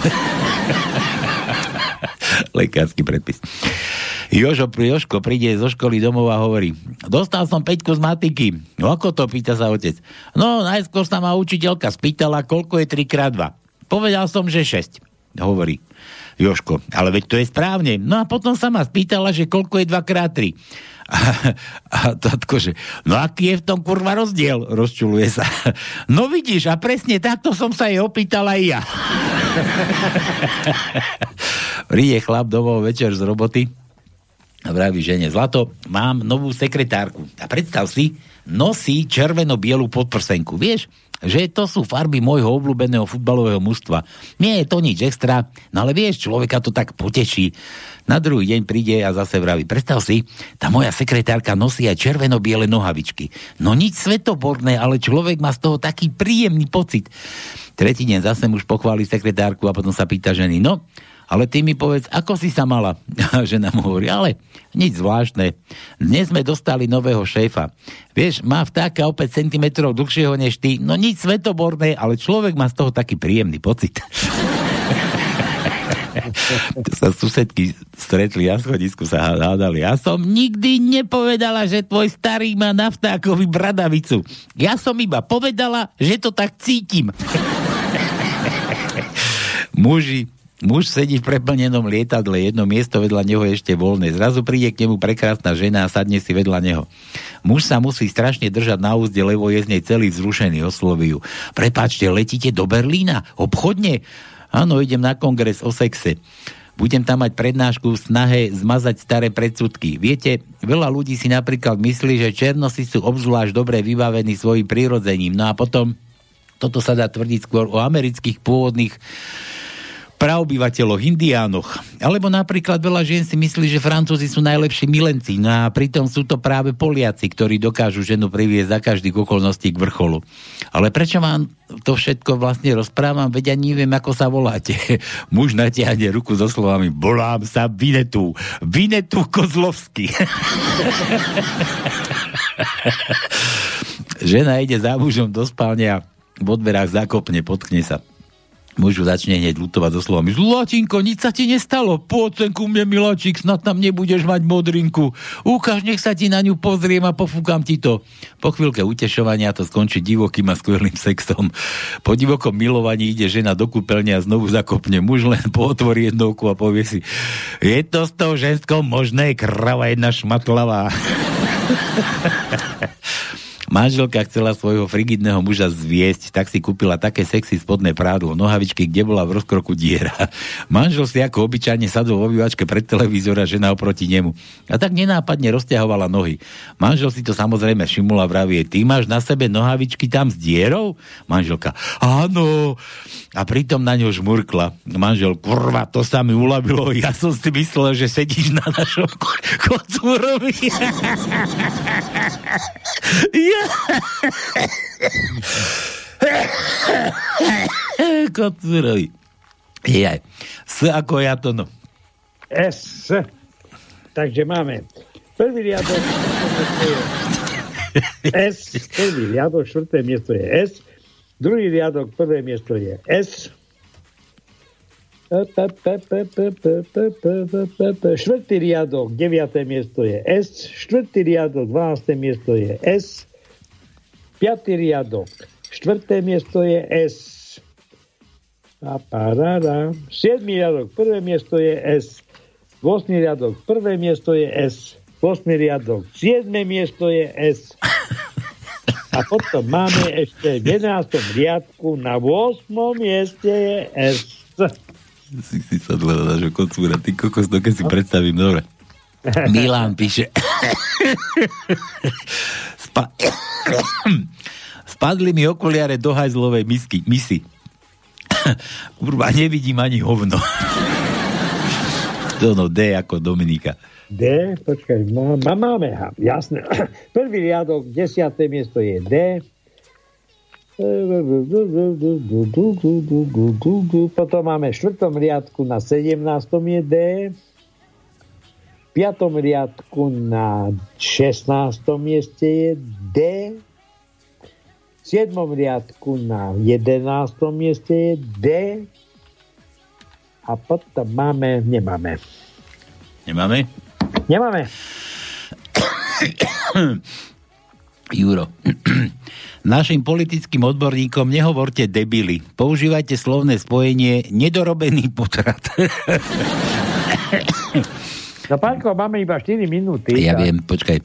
Lekársky predpis. Jožo, Jožko príde zo školy domov a hovorí, dostal som peťku z matiky. No ako to, pýta sa otec. No, najskôr sa ma učiteľka spýtala, koľko je 3 x 2. Povedal som, že 6. Hovorí Joško, ale veď to je správne. No a potom sa ma spýtala, že koľko je 2 x 3. A, a tatko, že no aký je v tom kurva rozdiel? Rozčuluje sa. No vidíš, a presne takto som sa jej opýtal aj ja. Príde chlap domov večer z roboty vraví žene, Zlato, mám novú sekretárku. A predstav si, nosí červeno-bielu podprsenku. Vieš, že to sú farby môjho obľúbeného futbalového mužstva. Nie je to nič extra, no ale vieš, človeka to tak poteší. Na druhý deň príde a zase vraví, predstav si, tá moja sekretárka nosí aj červeno-biele nohavičky. No nič svetoborné, ale človek má z toho taký príjemný pocit. Tretí deň zase muž pochváli sekretárku a potom sa pýta ženy, no, ale ty mi povedz, ako si sa mala? A žena mu hovorí, ale nič zvláštne. Dnes sme dostali nového šéfa. Vieš, má vtáka o 5 cm dlhšieho než ty. No nič svetoborné, ale človek má z toho taký príjemný pocit. sa susedky stretli na schodisku, sa hádali. Ja som nikdy nepovedala, že tvoj starý má na vtákovi bradavicu. Ja som iba povedala, že to tak cítim. Muži, Muž sedí v preplnenom lietadle, jedno miesto vedľa neho je ešte voľné. Zrazu príde k nemu prekrásna žena a sadne si vedľa neho. Muž sa musí strašne držať na úzde, lebo je z nej celý vzrušený, osloví ju. Prepáčte, letíte do Berlína? Obchodne? Áno, idem na kongres o sexe. Budem tam mať prednášku v snahe zmazať staré predsudky. Viete, veľa ľudí si napríklad myslí, že černosi sú obzvlášť dobre vybavení svojim prírodzením. No a potom, toto sa dá tvrdiť skôr o amerických pôvodných praobyvateľoch, indiánoch. Alebo napríklad veľa žien si myslí, že Francúzi sú najlepší milenci, no a pritom sú to práve Poliaci, ktorí dokážu ženu priviesť za každých okolností k vrcholu. Ale prečo vám to všetko vlastne rozprávam, veď ani neviem, ako sa voláte. Muž natiahne ruku so slovami Volám sa Vinetu. Vinetu Kozlovsky. Žena ide za mužom do spálne a v dverách zakopne, potkne sa. Mužu začne hneď lutovať so slovami Zlatinko, nič sa ti nestalo, poď sem ku mne, miláčik, snad tam nebudeš mať modrinku. Ukáž, nech sa ti na ňu pozriem a pofúkam ti to. Po chvíľke utešovania to skončí divokým a skvelým sexom. Po divokom milovaní ide žena do kúpeľne a znovu zakopne. Muž len pootvorí jednovku a povie si je to s tou ženskou možné, krava jedna šmatlavá. Manželka chcela svojho frigidného muža zviesť, tak si kúpila také sexy spodné prádlo, nohavičky, kde bola v rozkroku diera. Manžel si ako obyčajne sadol v obývačke pred televízora, žena oproti nemu. A tak nenápadne rozťahovala nohy. Manžel si to samozrejme všimul a vravie, ty máš na sebe nohavičky tam s dierou? Manželka, áno. A pritom na ňo žmurkla. Manžel, kurva, to sa mi uľavilo, ja som si myslel, že sedíš na našom ko- kocúrovi. ja. Kocúrovi. Jaj. S ako ja to no. S. Takže máme prvý riadok, S, prvý riadok, štvrté miesto je S, druhý riadok, prvé miesto je S, štvrtý riadok, deviaté miesto je S, štvrtý riadok, dvanácté miesto je S, piatý riadok, štvrté miesto je S, a parara. Siedmý riadok, prvé miesto je S. 8 riadok, prvé miesto je S. 8 riadok, 7 miesto je S. A potom máme ešte v 11. riadku na 8. mieste je S. Si si sadla na nášho kocúra, ty kokos, to keď si predstavím, dobre. Milan píše. Spa... Spadli mi okuliare do hajzlovej misky, misy. Kurva, nevidím ani hovno. to no, D ako Dominika. D, počkaj, má, má, máme, ha, jasné. Prvý riadok, desiaté miesto je D. Potom máme v štvrtom riadku na 17. je D. Piatom riadku na 16. mieste je D. V 7. riadku na 11. mieste je D. A potom máme, nemáme. Nemáme? Nemáme. Juro. Našim politickým odborníkom nehovorte debily. Používajte slovné spojenie nedorobený potrat. No pánko, máme iba 4 minúty. ja viem, počkaj.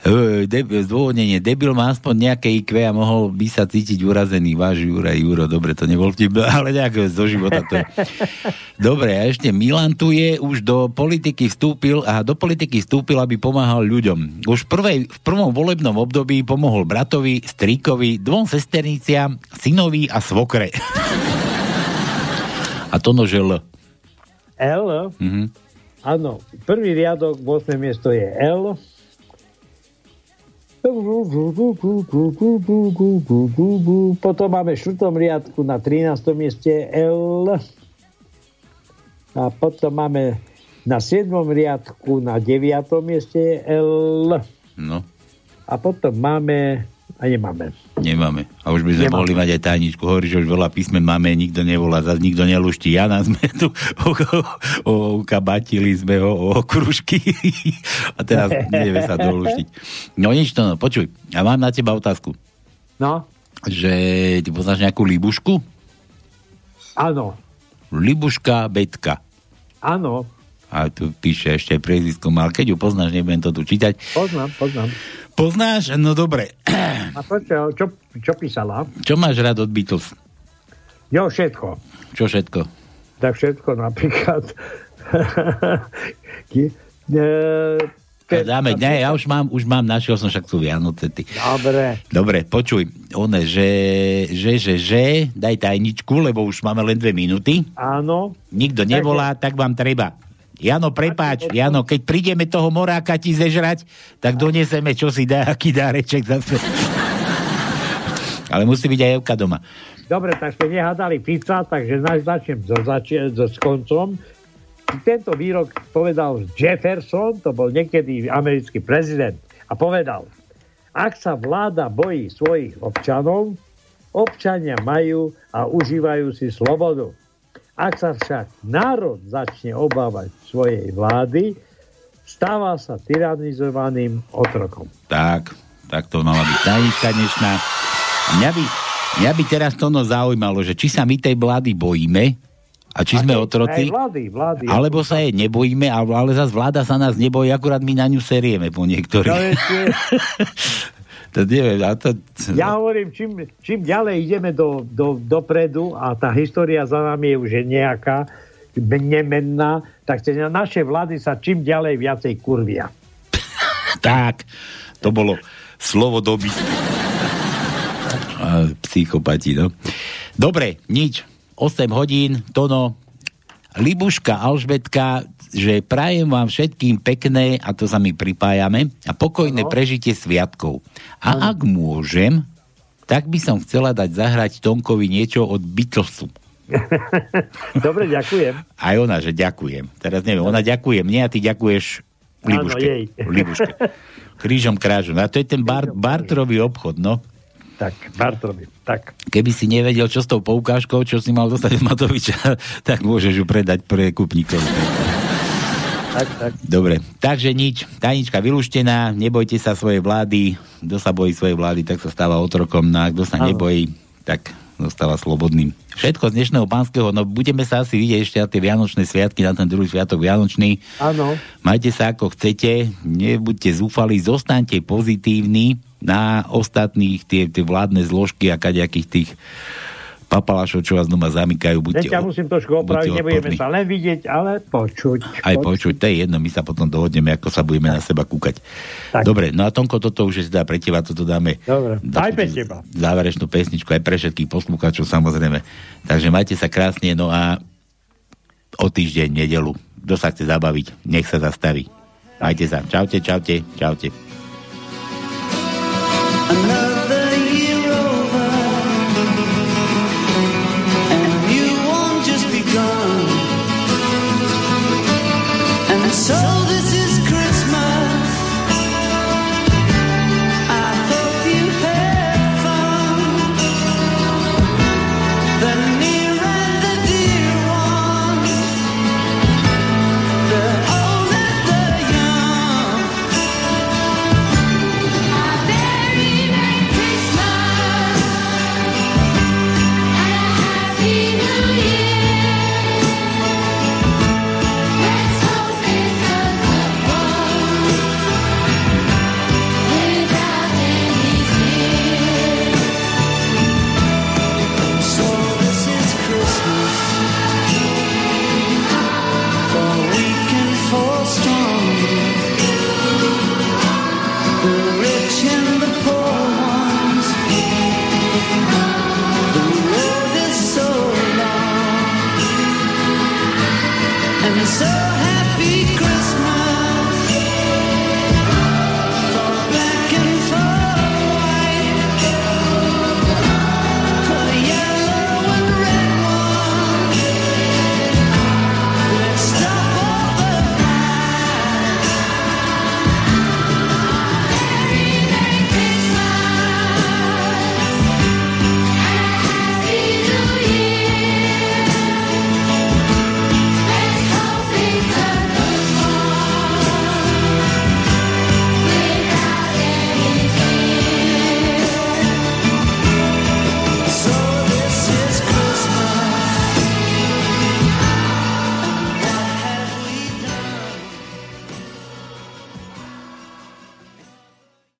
De, zdôvodnenie. Debil má aspoň nejaké IQ a mohol by sa cítiť urazený. Váš Jura, Juro, dobre, to nebol vtip, ale nejak zo života to je. Dobre, a ešte Milan tu je, už do politiky vstúpil a do politiky vstúpil, aby pomáhal ľuďom. Už v, prvej, v prvom volebnom období pomohol bratovi, strýkovi, dvom sesterniciam, synovi a svokre. a to nože L. L. Mhm. Áno, prvý riadok, 8. miesto je L. Potom máme v štvrtom riadku na 13. mieste L. A potom máme na 7. riadku na 9. mieste L. No, A potom máme... A nemáme. nemáme. A už by sme Nemáme. mohli mať aj tajničku. Hovorí, že už veľa písmen máme, nikto nevolá, zase nikto neluští. Jana sme tu o, o, kabatili sme ho o kružky a teraz nevieme sa doluštiť. No nič to, no, počuj, ja mám na teba otázku. No, Že ty poznáš nejakú libušku? áno, Libuška Betka. áno, A tu píše ešte priezvisko mal. Keď ju poznáš, nebudem to tu čítať. poznám, poznám. Poznáš? No dobre. A počkaj, čo, čo písala? Čo máš rád od Beatles? Jo, všetko. Čo všetko? Tak všetko napríklad. Ki- e, Ke, dáme, ne, ja už mám, už mám, našiel som však tu Vianoce. Ty. Dobre. Dobre, počuj, one, že, že, že, že, daj tajničku, lebo už máme len dve minúty. Áno. Nikto nevolá, tak vám treba. Jano, prepáč, Jano, keď prídeme toho moráka ti zežrať, tak donieseme, čo si dá, aký dáreček zase. Ale musí byť aj Evka doma. Dobre, tak sme nehádali pizza, takže začnem so, zači- so, s koncom. Tento výrok povedal Jefferson, to bol niekedy americký prezident, a povedal, ak sa vláda bojí svojich občanov, občania majú a užívajú si slobodu. Ak sa však národ začne obávať svojej vlády, stáva sa tyranizovaným otrokom. Tak, tak to mala byť tajnička dnešná. Mňa by, mňa by teraz to no zaujímalo, že či sa my tej vlády bojíme, a či sme otroci, Aj vlády, vlády. alebo sa jej nebojíme, ale, ale zase vláda sa nás nebojí, akurát my na ňu serieme po To niektorých. To neviem, a to... Ja hovorím, čím, čím ďalej ideme do, do, dopredu a tá história za nami je už nejaká nemenná, tak tie naše vlády sa čím ďalej viacej kurvia. Tak, to bolo slovo doby. Psychopati, no. Dobre, nič. 8 hodín, Tono, Libuška, Alžbetka, že prajem vám všetkým pekné, a to sa my pripájame, a pokojné prežitie sviatkov. A ak môžem, tak by som chcela dať zahrať Tonkovi niečo od Beatlesu. Dobre, ďakujem. Aj ona, že ďakujem. Teraz neviem, ona ďakuje mne a ty ďakuješ Libuške. jej. Libuške. Krížom krážom. A to je ten bar, Bartrový obchod, no. Tak, Bartrovi, tak. Keby si nevedel, čo s tou poukážkou, čo si mal dostať od Matoviča, tak môžeš ju predať pre kúpnikov. Tak, tak. Dobre, takže nič. Tajnička vylúštená, nebojte sa svojej vlády. Kto sa bojí svojej vlády, tak sa stáva otrokom. No a kto sa Áno. nebojí, tak zostáva slobodným. Všetko z dnešného pánskeho, no budeme sa asi vidieť ešte na tie Vianočné sviatky, na ten druhý sviatok Vianočný. Áno. Majte sa ako chcete, nebuďte zúfali, zostaňte pozitívni na ostatných tie, tie vládne zložky a kaďakých tých papalašov, čo vás doma zamykajú. Buďte, ťa musím trošku opraviť, nebudeme sa len vidieť, ale počuť. Aj počuť, to je jedno, my sa potom dohodneme, ako sa budeme na seba kúkať. Tak. Dobre, no a Tonko, toto už je teda pre teba, toto dáme Dobre, do- aj pre teba. záverečnú pesničku, aj pre všetkých poslucháčov samozrejme. Takže majte sa krásne, no a o týždeň, nedelu. Kto sa chce zabaviť, nech sa zastaví. Majte sa. Čaute, čaute, čaute. Another